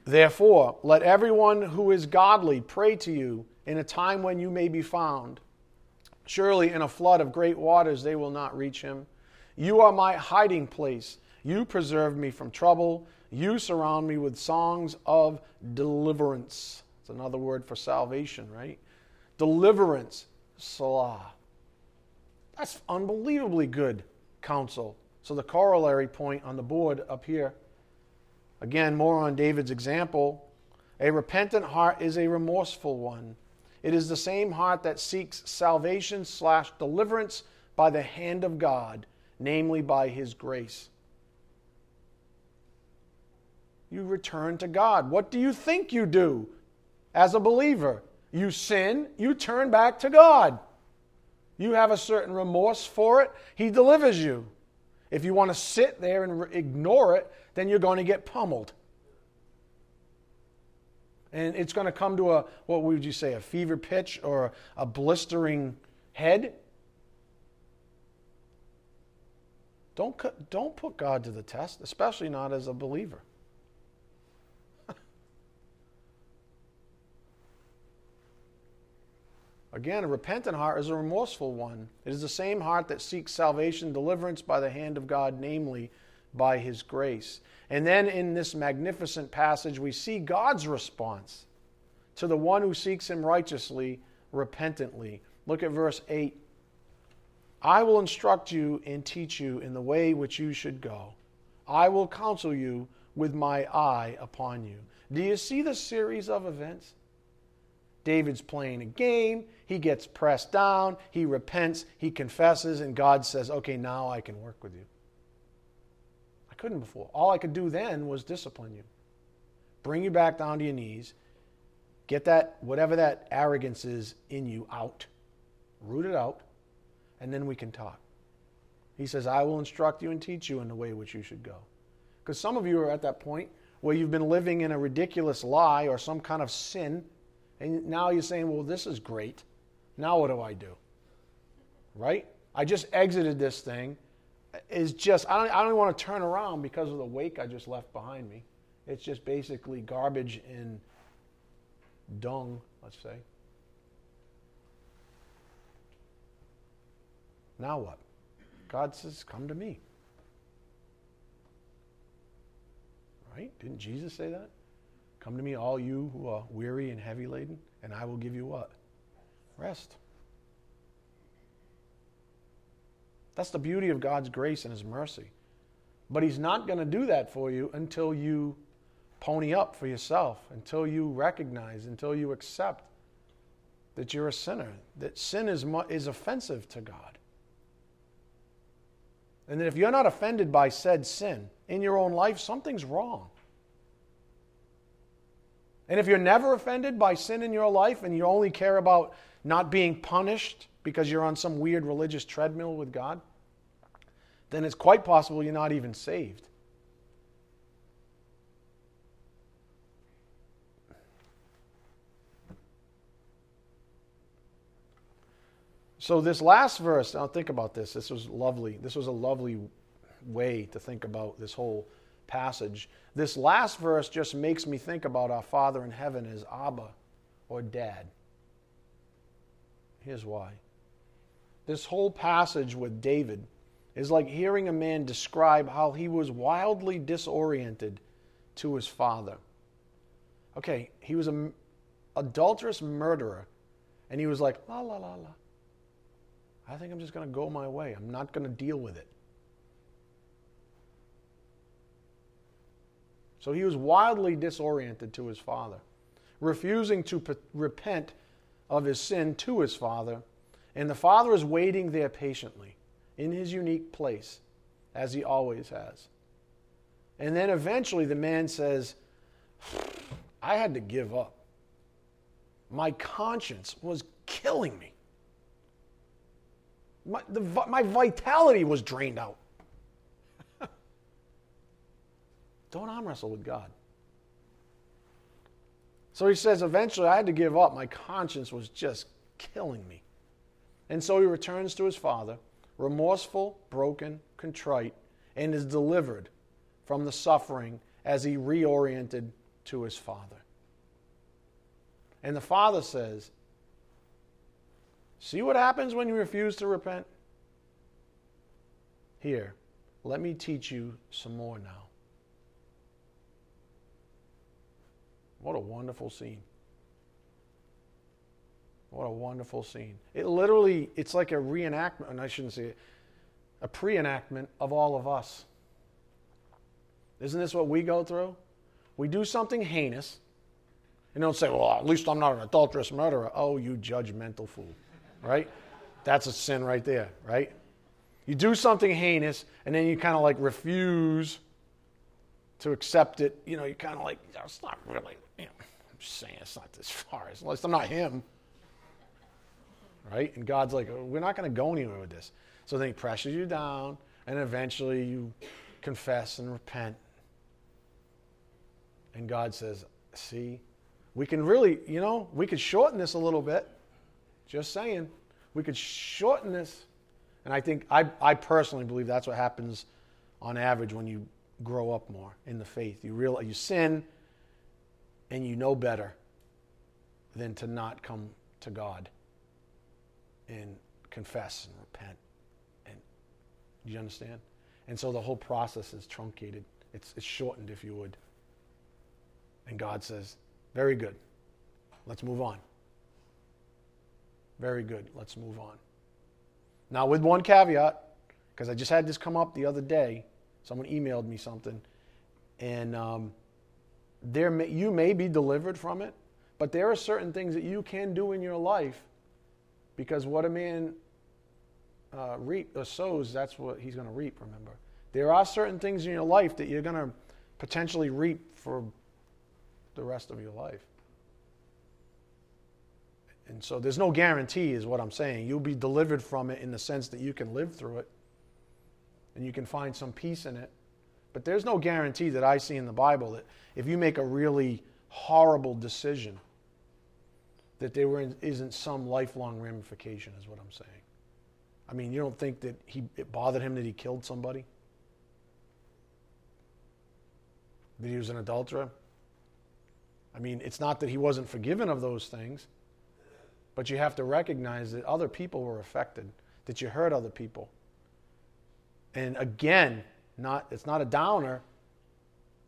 Therefore, let everyone who is godly pray to you in a time when you may be found. Surely in a flood of great waters they will not reach him. You are my hiding place. You preserve me from trouble. You surround me with songs of deliverance. It's another word for salvation, right? Deliverance, Selah. That's unbelievably good counsel. So the corollary point on the board up here, again, more on David's example. A repentant heart is a remorseful one. It is the same heart that seeks salvation slash deliverance by the hand of God, namely by His grace. You return to God. What do you think you do as a believer? You sin, you turn back to God. You have a certain remorse for it, He delivers you. If you want to sit there and ignore it, then you're going to get pummeled and it's going to come to a what would you say a fever pitch or a blistering head don't don't put god to the test especially not as a believer Again, a repentant heart is a remorseful one. It is the same heart that seeks salvation, deliverance by the hand of God, namely by His grace. And then in this magnificent passage, we see God's response to the one who seeks him righteously, repentantly. Look at verse 8. I will instruct you and teach you in the way which you should go. I will counsel you with my eye upon you. Do you see the series of events? David's playing a game. He gets pressed down. He repents. He confesses. And God says, Okay, now I can work with you I couldn't before. All I could do then was discipline you, bring you back down to your knees, get that, whatever that arrogance is in you, out, root it out, and then we can talk. He says, I will instruct you and teach you in the way which you should go. Because some of you are at that point where you've been living in a ridiculous lie or some kind of sin, and now you're saying, Well, this is great. Now what do I do? Right? I just exited this thing is just, I don't, I don't want to turn around because of the wake I just left behind me. It's just basically garbage and dung, let's say. Now what? God says, Come to me. Right? Didn't Jesus say that? Come to me, all you who are weary and heavy laden, and I will give you what? Rest. That's the beauty of God's grace and His mercy. But He's not going to do that for you until you pony up for yourself, until you recognize, until you accept that you're a sinner, that sin is, is offensive to God. And that if you're not offended by said sin in your own life, something's wrong. And if you're never offended by sin in your life and you only care about not being punished because you're on some weird religious treadmill with God, then it's quite possible you're not even saved. So this last verse, now think about this. This was lovely. This was a lovely way to think about this whole passage. This last verse just makes me think about our Father in heaven as Abba or Dad. Here's why. This whole passage with David is like hearing a man describe how he was wildly disoriented to his father. Okay, he was an adulterous murderer, and he was like, la, la, la, la. I think I'm just going to go my way. I'm not going to deal with it. So he was wildly disoriented to his father, refusing to p- repent of his sin to his father. And the father is waiting there patiently in his unique place, as he always has. And then eventually the man says, I had to give up. My conscience was killing me. My, the, my vitality was drained out. Don't arm wrestle with God. So he says, eventually I had to give up. My conscience was just killing me. And so he returns to his father, remorseful, broken, contrite, and is delivered from the suffering as he reoriented to his father. And the father says, See what happens when you refuse to repent? Here, let me teach you some more now. What a wonderful scene. What a wonderful scene. It literally, it's like a reenactment, and I shouldn't say it, a pre enactment of all of us. Isn't this what we go through? We do something heinous, and don't say, well, at least I'm not an adulterous murderer. Oh, you judgmental fool right? That's a sin right there, right? You do something heinous and then you kind of like refuse to accept it. You know, you kind of like, it's not really, I'm saying it's not this far. At least I'm not him. Right? And God's like, we're not going to go anywhere with this. So then he pressures you down and eventually you confess and repent. And God says, see, we can really, you know, we could shorten this a little bit. Just saying. We could shorten this. And I think, I, I personally believe that's what happens on average when you grow up more in the faith. You realize you sin and you know better than to not come to God and confess and repent. And you understand? And so the whole process is truncated. It's, it's shortened, if you would. And God says, Very good. Let's move on. Very good. Let's move on. Now, with one caveat, because I just had this come up the other day. Someone emailed me something, and um, there may, you may be delivered from it, but there are certain things that you can do in your life because what a man uh, reap or sows, that's what he's going to reap. Remember, there are certain things in your life that you're going to potentially reap for the rest of your life. And so there's no guarantee, is what I'm saying. You'll be delivered from it in the sense that you can live through it and you can find some peace in it. But there's no guarantee that I see in the Bible that if you make a really horrible decision, that there isn't some lifelong ramification, is what I'm saying. I mean, you don't think that he, it bothered him that he killed somebody? That he was an adulterer? I mean, it's not that he wasn't forgiven of those things. But you have to recognize that other people were affected, that you hurt other people. And again, not it's not a downer.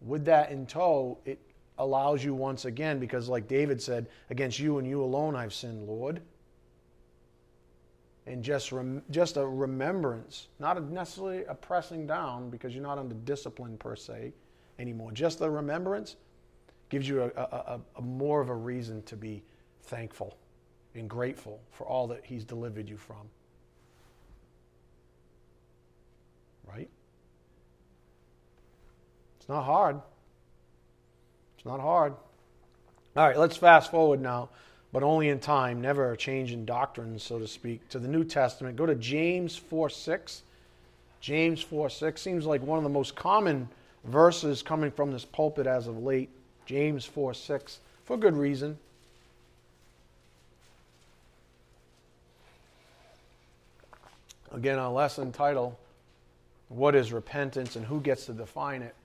With that in tow, it allows you once again, because like David said, against you and you alone I've sinned, Lord. And just, rem, just a remembrance, not a necessarily a pressing down, because you're not under discipline per se anymore. Just the remembrance gives you a, a, a, a more of a reason to be thankful and grateful for all that He's delivered you from. right? It's not hard. It's not hard. All right, let's fast forward now, but only in time, never a change in doctrine, so to speak, to the New Testament. Go to James 4 6. James 4 6 seems like one of the most common verses coming from this pulpit as of late. James 4 6, for good reason. Again, our lesson title What is repentance and who gets to define it?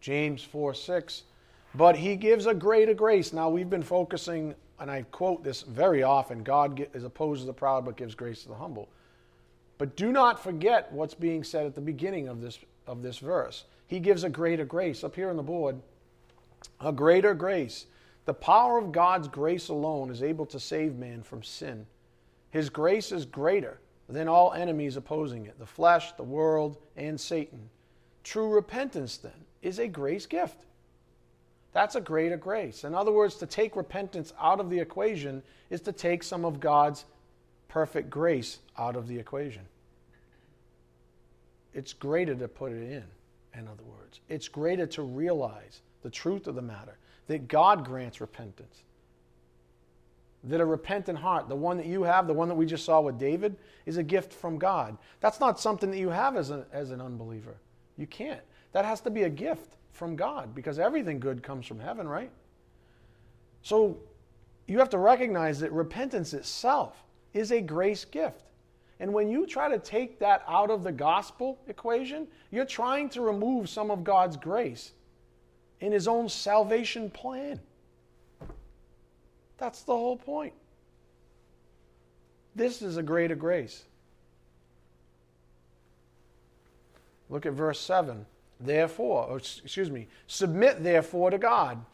James 4 6. But he gives a greater grace. Now, we've been focusing, and I quote this very often God is opposed to the proud, but gives grace to the humble. But do not forget what's being said at the beginning of this, of this verse. He gives a greater grace. Up here on the board, a greater grace. The power of God's grace alone is able to save man from sin. His grace is greater than all enemies opposing it the flesh, the world, and Satan. True repentance, then, is a grace gift. That's a greater grace. In other words, to take repentance out of the equation is to take some of God's perfect grace out of the equation. It's greater to put it in, in other words. It's greater to realize the truth of the matter that God grants repentance. That a repentant heart, the one that you have, the one that we just saw with David, is a gift from God. That's not something that you have as, a, as an unbeliever. You can't. That has to be a gift from God because everything good comes from heaven, right? So you have to recognize that repentance itself is a grace gift. And when you try to take that out of the gospel equation, you're trying to remove some of God's grace in His own salvation plan. That's the whole point. This is a greater grace. Look at verse 7 therefore, or excuse me, submit therefore to God.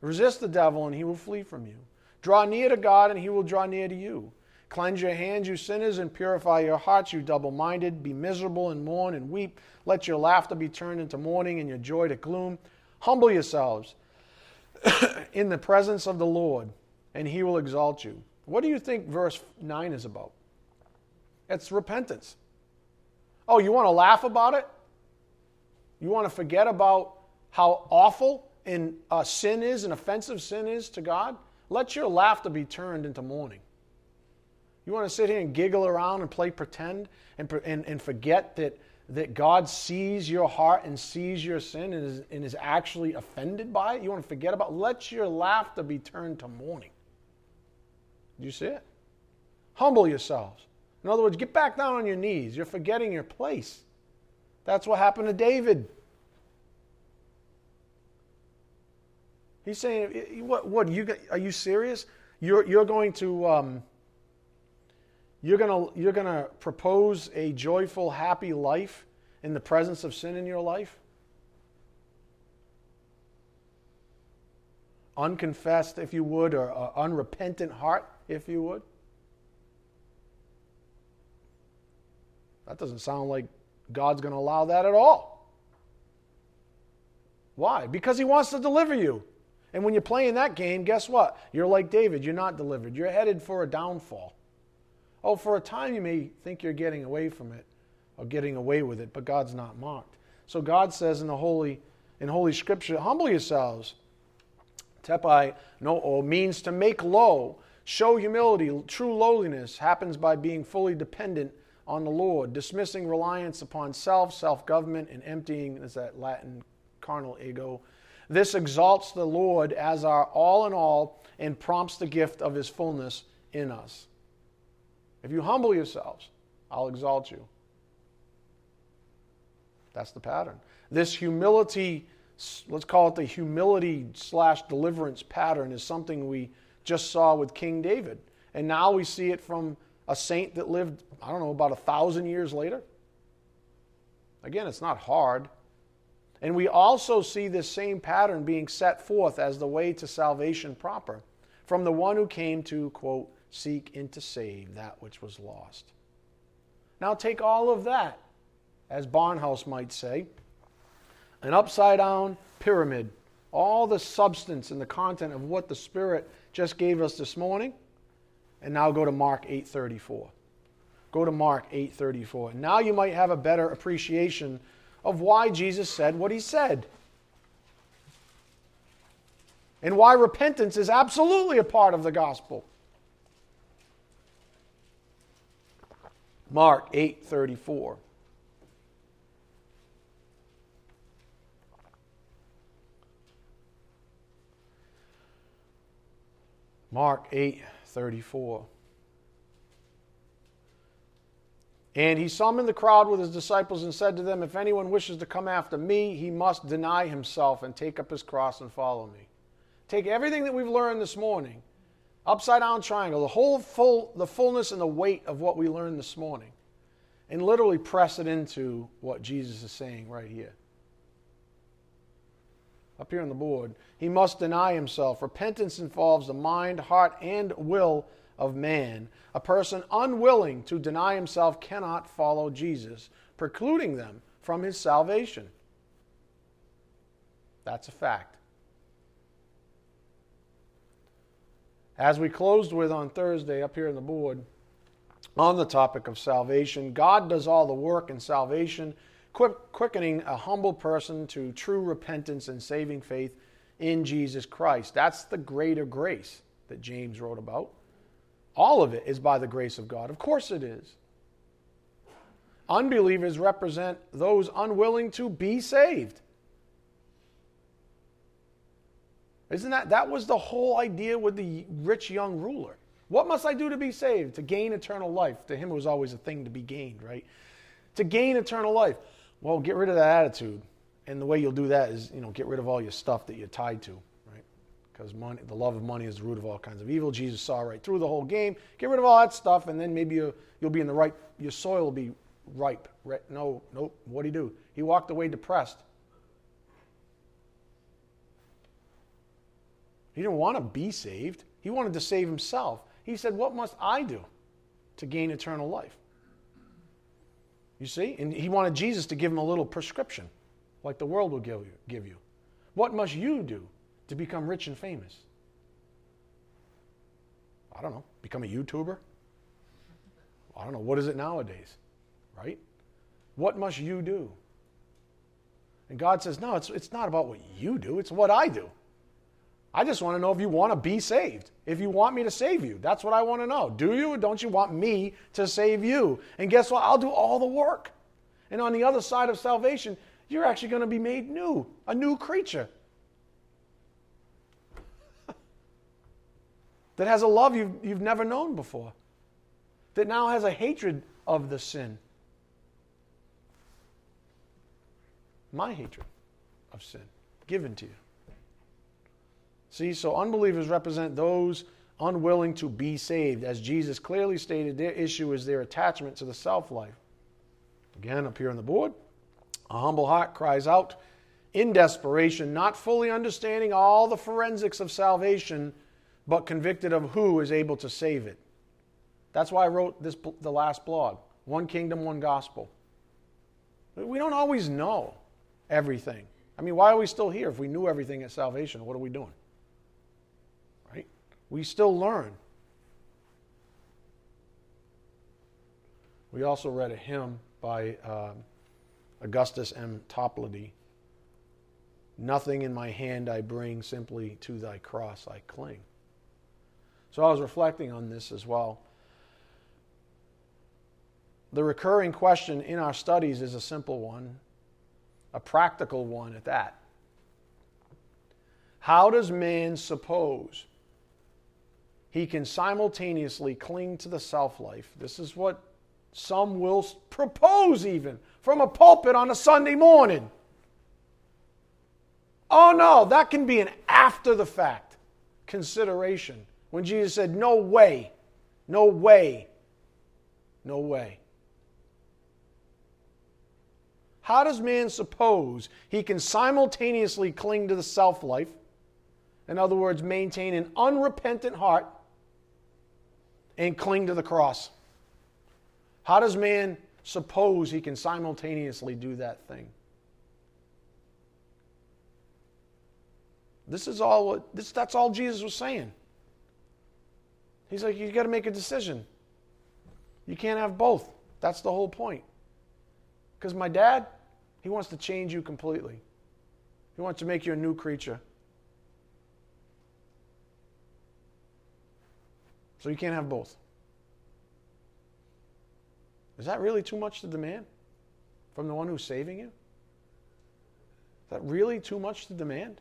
Resist the devil and he will flee from you. Draw near to God and he will draw near to you. Cleanse your hands, you sinners, and purify your hearts, you double minded. Be miserable and mourn and weep. Let your laughter be turned into mourning and your joy to gloom. Humble yourselves in the presence of the Lord, and he will exalt you. What do you think verse 9 is about? It's repentance. Oh, you want to laugh about it? You want to forget about how awful and uh, sin is, and offensive sin is to God? Let your laughter be turned into mourning. You want to sit here and giggle around and play pretend and, and, and forget that, that God sees your heart and sees your sin and is, and is actually offended by it? You want to forget about Let your laughter be turned to mourning. Do you see it? Humble yourselves. In other words, get back down on your knees. You're forgetting your place. That's what happened to David. He's saying, "What? What? You are you serious? You're you're going to um, you're gonna you're gonna propose a joyful, happy life in the presence of sin in your life? Unconfessed, if you would, or, or unrepentant heart, if you would." That doesn't sound like God's going to allow that at all. Why? Because He wants to deliver you. And when you're playing that game, guess what? You're like David. You're not delivered. You're headed for a downfall. Oh, for a time you may think you're getting away from it or getting away with it, but God's not mocked. So God says in the Holy, in Holy Scripture, humble yourselves. Tepai no means to make low, show humility. True lowliness happens by being fully dependent on the Lord, dismissing reliance upon self, self government, and emptying, is that Latin carnal ego. This exalts the Lord as our all in all and prompts the gift of his fullness in us. If you humble yourselves, I'll exalt you. That's the pattern. This humility, let's call it the humility slash deliverance pattern, is something we just saw with King David. And now we see it from a saint that lived, I don't know, about a thousand years later. Again, it's not hard. And we also see this same pattern being set forth as the way to salvation proper from the one who came to, quote, seek and to save that which was lost. Now take all of that, as Barnhouse might say, an upside down pyramid, all the substance and the content of what the Spirit just gave us this morning, and now go to Mark 8:34. Go to Mark 8:34. Now you might have a better appreciation of why Jesus said what he said. And why repentance is absolutely a part of the gospel. Mark 8:34. Mark 8:34. And he summoned the crowd with his disciples and said to them, If anyone wishes to come after me, he must deny himself and take up his cross and follow me. Take everything that we've learned this morning, upside down triangle, the whole full, the fullness and the weight of what we learned this morning, and literally press it into what Jesus is saying right here. Up here on the board, he must deny himself. Repentance involves the mind, heart, and will of man. A person unwilling to deny himself cannot follow Jesus, precluding them from his salvation. That's a fact. As we closed with on Thursday up here on the board, on the topic of salvation, God does all the work in salvation, quickening a humble person to true repentance and saving faith in Jesus Christ. That's the greater grace that James wrote about. All of it is by the grace of God. Of course it is. Unbelievers represent those unwilling to be saved. Isn't that that was the whole idea with the rich young ruler? What must I do to be saved? To gain eternal life. To him it was always a thing to be gained, right? To gain eternal life. Well, get rid of that attitude. And the way you'll do that is, you know, get rid of all your stuff that you're tied to right? because money, the love of money is the root of all kinds of evil. Jesus saw right through the whole game. Get rid of all that stuff, and then maybe you, will be in the right. Your soil will be ripe. No, nope. What did he do? He walked away depressed. He didn't want to be saved. He wanted to save himself. He said, "What must I do to gain eternal life?" You see, and he wanted Jesus to give him a little prescription, like the world will give you. Give you. What must you do to become rich and famous? I don't know. Become a YouTuber? I don't know. What is it nowadays? Right? What must you do? And God says, No, it's, it's not about what you do, it's what I do. I just want to know if you want to be saved. If you want me to save you, that's what I want to know. Do you or don't you want me to save you? And guess what? I'll do all the work. And on the other side of salvation, you're actually going to be made new, a new creature. that has a love you've, you've never known before, that now has a hatred of the sin. My hatred of sin given to you. See, so unbelievers represent those unwilling to be saved. As Jesus clearly stated, their issue is their attachment to the self life. Again, up here on the board, a humble heart cries out in desperation, not fully understanding all the forensics of salvation but convicted of who is able to save it. That's why I wrote this the last blog. One kingdom, one gospel. We don't always know everything. I mean, why are we still here if we knew everything at salvation? What are we doing? We still learn. We also read a hymn by uh, Augustus M. Toplady. Nothing in my hand I bring, simply to thy cross I cling. So I was reflecting on this as well. The recurring question in our studies is a simple one, a practical one at that. How does man suppose he can simultaneously cling to the self life? This is what some will propose, even from a pulpit on a Sunday morning. Oh no, that can be an after the fact consideration when Jesus said, No way, no way, no way. How does man suppose he can simultaneously cling to the self life, in other words, maintain an unrepentant heart, and cling to the cross? How does man suppose he can simultaneously do that thing? This is all this, that's all Jesus was saying. He's like, you got to make a decision. You can't have both. That's the whole point. Because my dad, he wants to change you completely. He wants to make you a new creature. So you can't have both. Is that really too much to demand from the one who's saving you? Is that really too much to demand?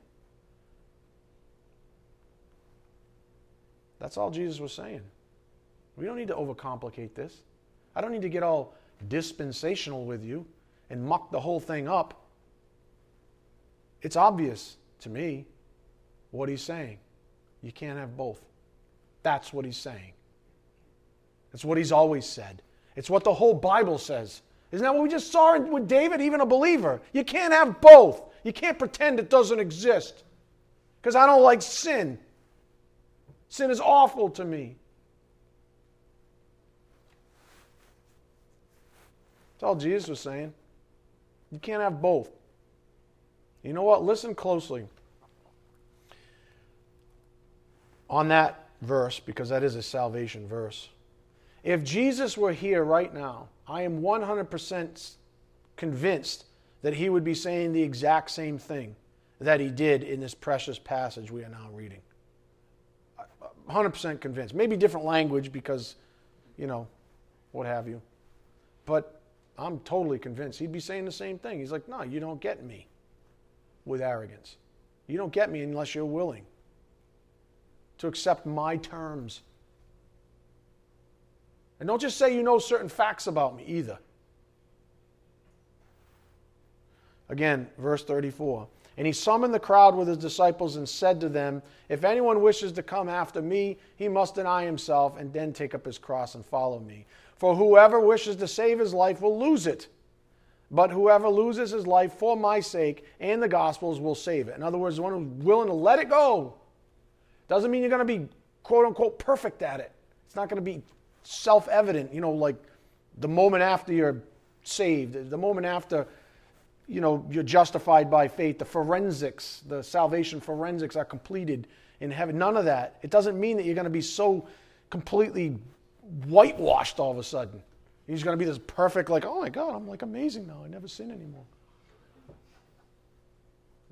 That's all Jesus was saying. We don't need to overcomplicate this. I don't need to get all dispensational with you and muck the whole thing up. It's obvious to me what he's saying. You can't have both. That's what he's saying. It's what he's always said. It's what the whole Bible says. Isn't that what we just saw with David, even a believer? You can't have both. You can't pretend it doesn't exist. Because I don't like sin. Sin is awful to me. That's all Jesus was saying. You can't have both. You know what? Listen closely. On that verse, because that is a salvation verse. If Jesus were here right now, I am 100% convinced that he would be saying the exact same thing that he did in this precious passage we are now reading. Uh, uh, 100% convinced. Maybe different language because, you know, what have you. But I'm totally convinced he'd be saying the same thing. He's like, no, you don't get me with arrogance. You don't get me unless you're willing to accept my terms. And don't just say you know certain facts about me either. Again, verse 34. And he summoned the crowd with his disciples and said to them, If anyone wishes to come after me, he must deny himself and then take up his cross and follow me. For whoever wishes to save his life will lose it. But whoever loses his life for my sake and the gospel's will save it. In other words, the one who's willing to let it go doesn't mean you're going to be quote unquote perfect at it. It's not going to be self evident, you know, like the moment after you're saved, the moment after, you know, you're justified by faith, the forensics, the salvation forensics are completed in heaven. None of that. It doesn't mean that you're going to be so completely whitewashed all of a sudden. He's going to be this perfect, like, oh my God, I'm like amazing now. I never sin anymore.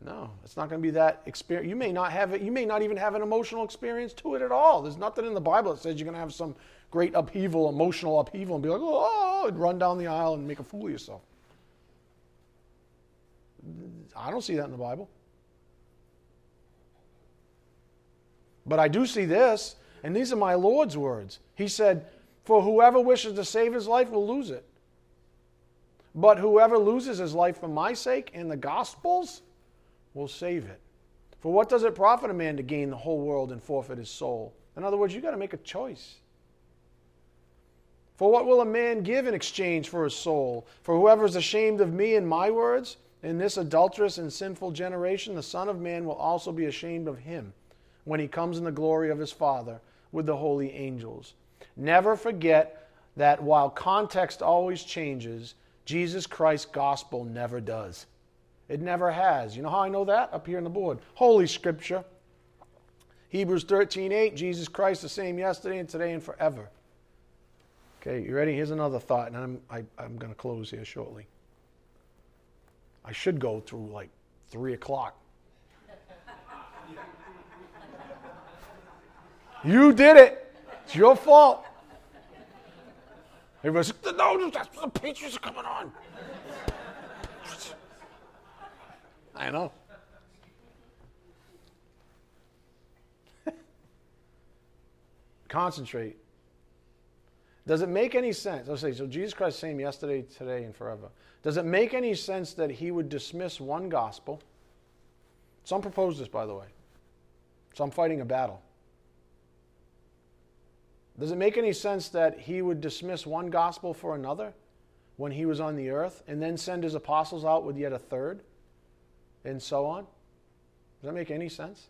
No, it's not going to be that experience. You may not have it. You may not even have an emotional experience to it at all. There's nothing in the Bible that says you're going to have some great upheaval, emotional upheaval, and be like, oh, and run down the aisle and make a fool of yourself. I don't see that in the Bible. But I do see this and these are my Lord's words. He said, For whoever wishes to save his life will lose it. But whoever loses his life for my sake and the gospel's will save it. For what does it profit a man to gain the whole world and forfeit his soul? In other words, you've got to make a choice. For what will a man give in exchange for his soul? For whoever is ashamed of me and my words, in this adulterous and sinful generation, the Son of Man will also be ashamed of him when he comes in the glory of his Father with the holy angels. Never forget that while context always changes, Jesus Christ's gospel never does. It never has. You know how I know that? Up here on the board. Holy Scripture. Hebrews 13 8, Jesus Christ the same yesterday and today and forever. Okay, you ready? Here's another thought, and I'm, I, am going to close here shortly. I should go through like 3 o'clock. You did it. It's your fault. Everybody's like, no, the Patriots are coming on. I know. Concentrate. Does it make any sense? Let's say, so Jesus Christ same yesterday, today, and forever. Does it make any sense that he would dismiss one gospel? Some propose this, by the way. So I'm fighting a battle. Does it make any sense that he would dismiss one gospel for another when he was on the earth and then send his apostles out with yet a third and so on? Does that make any sense?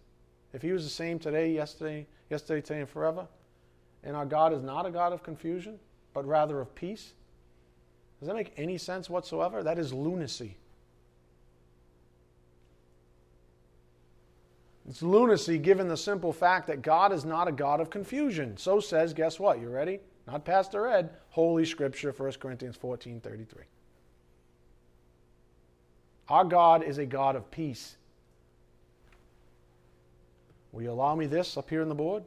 If he was the same today, yesterday, yesterday, today, and forever, and our God is not a God of confusion, but rather of peace, does that make any sense whatsoever? That is lunacy. It's lunacy given the simple fact that God is not a God of confusion. So says, guess what? You ready? not Pastor Ed, Holy Scripture, 1 Corinthians 14 33. Our God is a God of peace. Will you allow me this up here on the board?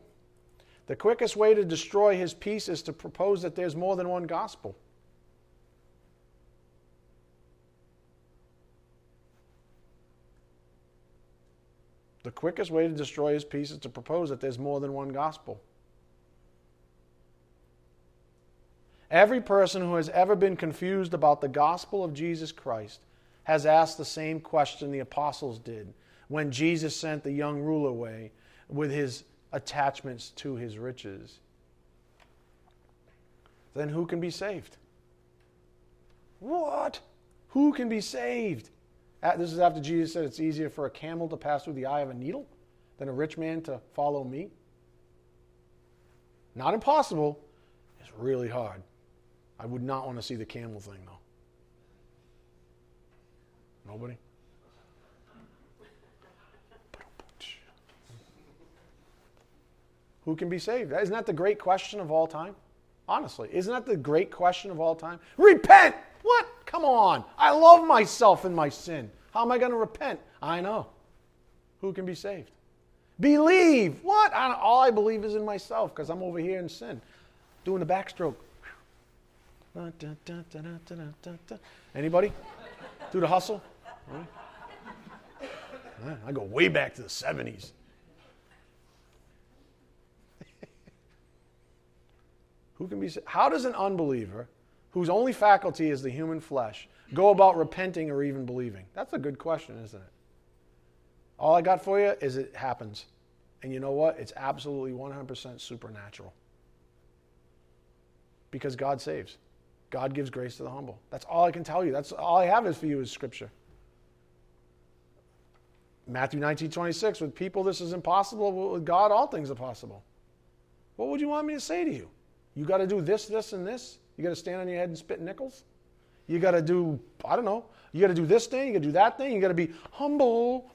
The quickest way to destroy his peace is to propose that there's more than one gospel. The quickest way to destroy his peace is to propose that there's more than one gospel. Every person who has ever been confused about the gospel of Jesus Christ has asked the same question the apostles did when Jesus sent the young ruler away with his attachments to his riches. Then who can be saved? What? Who can be saved? This is after Jesus said it's easier for a camel to pass through the eye of a needle than a rich man to follow me. Not impossible, it's really hard. I would not want to see the camel thing, though. Nobody? Who can be saved? Isn't that the great question of all time? Honestly, isn't that the great question of all time? Repent! What? Come on. I love myself and my sin. How am I going to repent? I know. Who can be saved? Believe. What? I, all I believe is in myself because I'm over here in sin. Doing the backstroke. Anybody? Do the hustle? I go way back to the 70s. Who can be How does an unbeliever whose only faculty is the human flesh go about repenting or even believing? That's a good question, isn't it? All I got for you is it happens. And you know what? It's absolutely 100% supernatural. Because God saves. God gives grace to the humble. That's all I can tell you. That's all I have is for you is scripture. Matthew 19, 26, with people this is impossible, with God all things are possible. What would you want me to say to you? You got to do this, this, and this? You got to stand on your head and spit nickels? You got to do, I don't know, you got to do this thing, you got to do that thing, you got to be humble.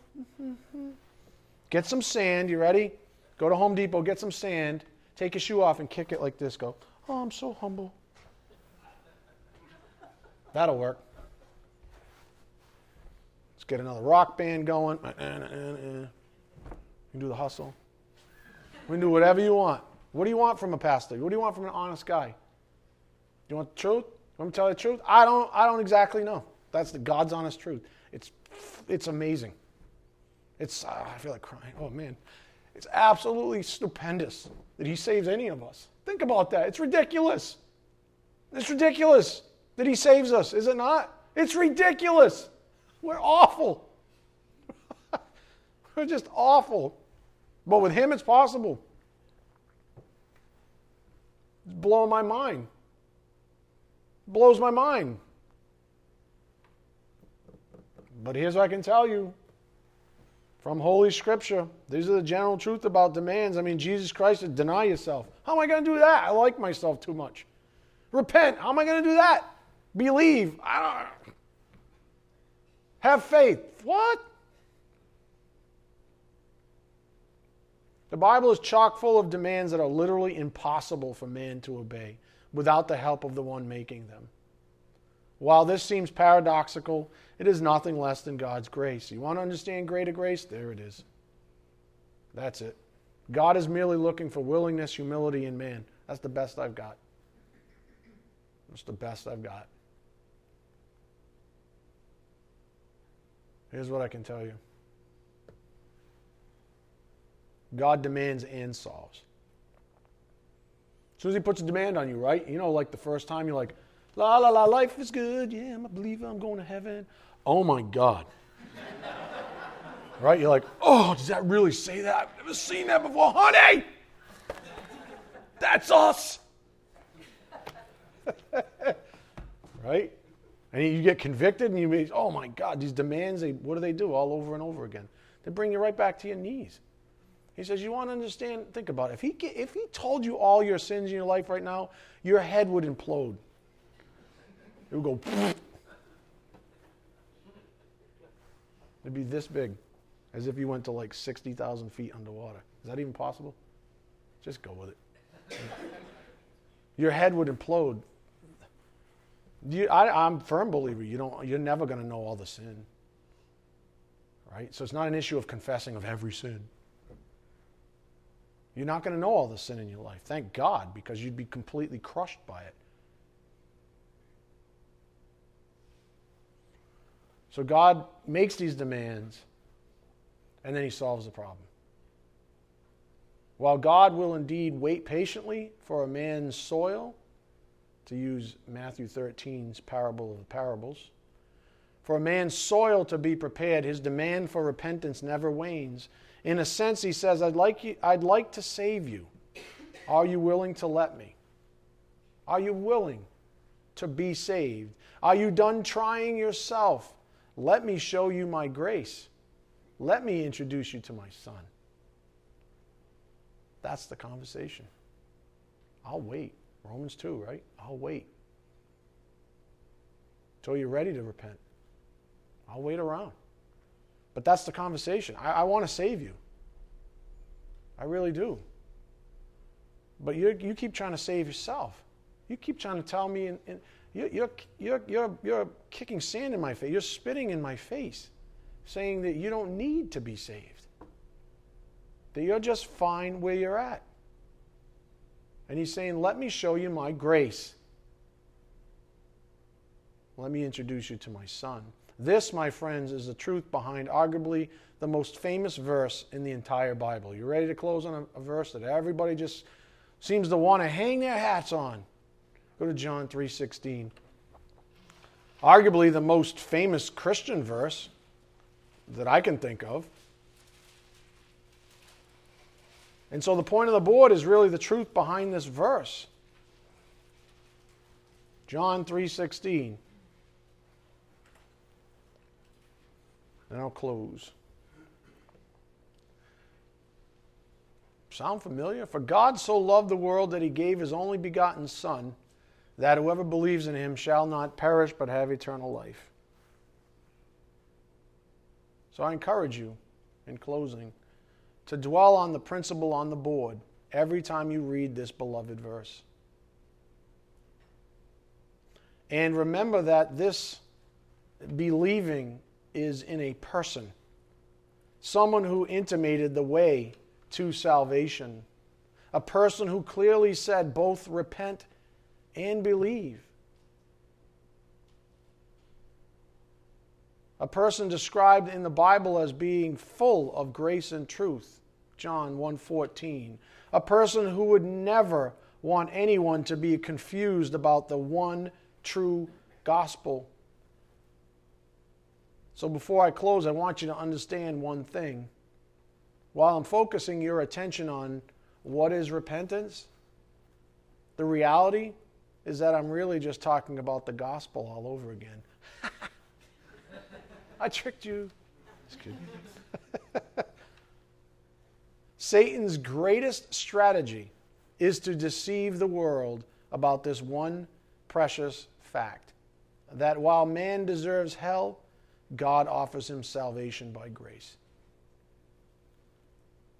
Get some sand, you ready? Go to Home Depot, get some sand, take your shoe off and kick it like this. Go, oh, I'm so humble. That'll work. Let's get another rock band going. Uh, uh, uh, you can do the hustle. We can do whatever you want. What do you want from a pastor? What do you want from an honest guy? Do you want the truth? You Want me to tell you the truth? I don't. I don't exactly know. That's the God's honest truth. It's it's amazing. It's uh, I feel like crying. Oh man, it's absolutely stupendous that He saves any of us. Think about that. It's ridiculous. It's ridiculous that He saves us, is it not? It's ridiculous. We're awful. We're just awful. But with Him, it's possible. It's blowing my mind. It blows my mind. But here's what I can tell you from Holy Scripture. These are the general truth about demands. I mean, Jesus Christ said, deny yourself. How am I going to do that? I like myself too much. Repent. How am I going to do that? Believe. I don't. Have faith. What? The Bible is chock full of demands that are literally impossible for man to obey without the help of the one making them. While this seems paradoxical, it is nothing less than God's grace. You want to understand greater grace? There it is. That's it. God is merely looking for willingness, humility in man. That's the best I've got. That's the best I've got. Here's what I can tell you God demands and solves. As soon as He puts a demand on you, right? You know, like the first time you're like, la la la, life is good. Yeah, I'm a believer. I'm going to heaven. Oh my God. right? You're like, oh, does that really say that? I've never seen that before. Honey, that's us. right? And you get convicted and you be, oh my God, these demands, they, what do they do all over and over again? They bring you right back to your knees. He says, You want to understand? Think about it. If he, if he told you all your sins in your life right now, your head would implode. It would go. It'd be this big, as if you went to like 60,000 feet underwater. Is that even possible? Just go with it. Your head would implode. You, I, I'm a firm believer. You don't, you're never going to know all the sin. Right? So it's not an issue of confessing of every sin. You're not going to know all the sin in your life. Thank God, because you'd be completely crushed by it. So God makes these demands, and then He solves the problem. While God will indeed wait patiently for a man's soil, to use Matthew 13's parable of the parables, for a man's soil to be prepared, his demand for repentance never wanes. In a sense, he says, I'd like, you, I'd like to save you. Are you willing to let me? Are you willing to be saved? Are you done trying yourself? Let me show you my grace. Let me introduce you to my son. That's the conversation. I'll wait. Romans 2, right? I'll wait. Until you're ready to repent. I'll wait around. But that's the conversation. I, I want to save you. I really do. But you you keep trying to save yourself. You keep trying to tell me, and, and you're, you're, you're, you're, you're kicking sand in my face. You're spitting in my face, saying that you don't need to be saved, that you're just fine where you're at. And he's saying, Let me show you my grace. Let me introduce you to my son. This, my friends, is the truth behind arguably the most famous verse in the entire Bible. You ready to close on a, a verse that everybody just seems to want to hang their hats on? Go to John 3:16. Arguably the most famous Christian verse that I can think of. And so the point of the board is really the truth behind this verse. John 3:16. And I'll close. Sound familiar? For God so loved the world that he gave his only begotten Son, that whoever believes in him shall not perish but have eternal life. So I encourage you, in closing, to dwell on the principle on the board every time you read this beloved verse. And remember that this believing is in a person, someone who intimated the way to salvation, a person who clearly said both repent and believe. A person described in the Bible as being full of grace and truth, John 1:14. A person who would never want anyone to be confused about the one true gospel. So before I close, I want you to understand one thing. While I'm focusing your attention on what is repentance, the reality is that I'm really just talking about the gospel all over again. I tricked you. Satan's greatest strategy is to deceive the world about this one precious fact that while man deserves hell, God offers him salvation by grace.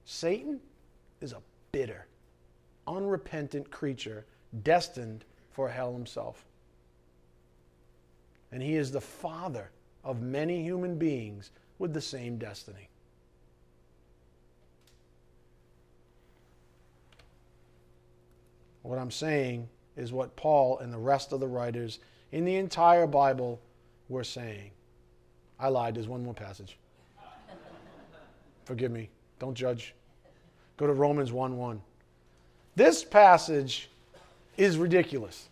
Satan is a bitter, unrepentant creature destined for hell himself. And he is the father of many human beings with the same destiny. What I'm saying is what Paul and the rest of the writers in the entire Bible were saying. I lied. There's one more passage. Forgive me. Don't judge. Go to Romans 1 1. This passage is ridiculous.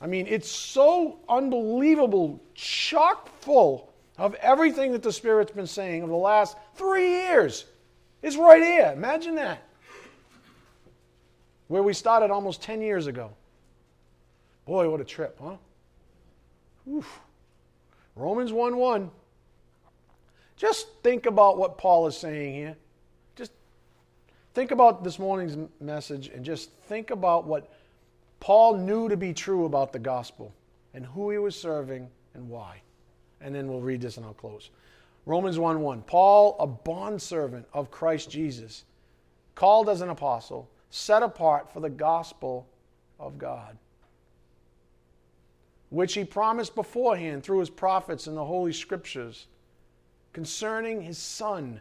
I mean, it's so unbelievable, chock full of everything that the Spirit's been saying over the last three years. It's right here. Imagine that. Where we started almost 10 years ago. Boy, what a trip, huh? Oof. Romans 1 1. Just think about what Paul is saying here. Just think about this morning's message and just think about what Paul knew to be true about the gospel and who he was serving and why. And then we'll read this and I'll close. Romans 1 1. Paul, a bondservant of Christ Jesus, called as an apostle, set apart for the gospel of God, which he promised beforehand through his prophets in the Holy Scriptures concerning his Son,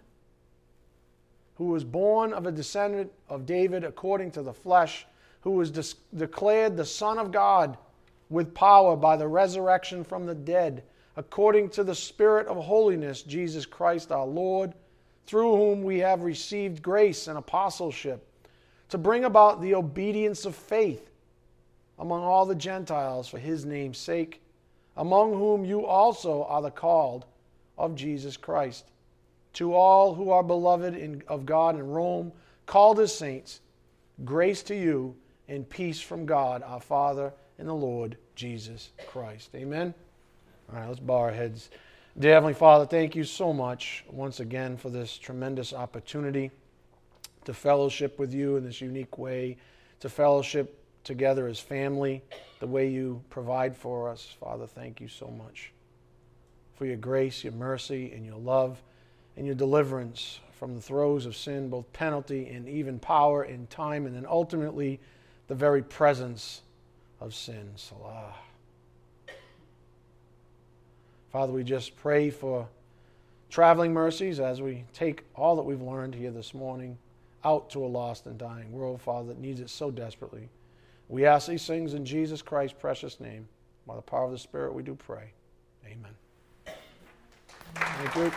who was born of a descendant of David according to the flesh, who was declared the Son of God with power by the resurrection from the dead, according to the Spirit of holiness, Jesus Christ our Lord, through whom we have received grace and apostleship, to bring about the obedience of faith among all the Gentiles for his name's sake, among whom you also are the called of Jesus Christ. To all who are beloved in, of God in Rome, called as saints, grace to you and peace from God our Father and the Lord Jesus Christ. Amen. All right, let's bow our heads. Dear Heavenly Father, thank you so much once again for this tremendous opportunity to fellowship with you in this unique way, to fellowship together as family, the way you provide for us. Father, thank you so much for your grace, your mercy, and your love, and your deliverance from the throes of sin, both penalty and even power in time, and then ultimately the very presence of sin. Selah. Father, we just pray for traveling mercies as we take all that we've learned here this morning out to a lost and dying world, Father, that needs it so desperately. We ask these things in Jesus Christ's precious name. By the power of the Spirit, we do pray. Amen. Thank you.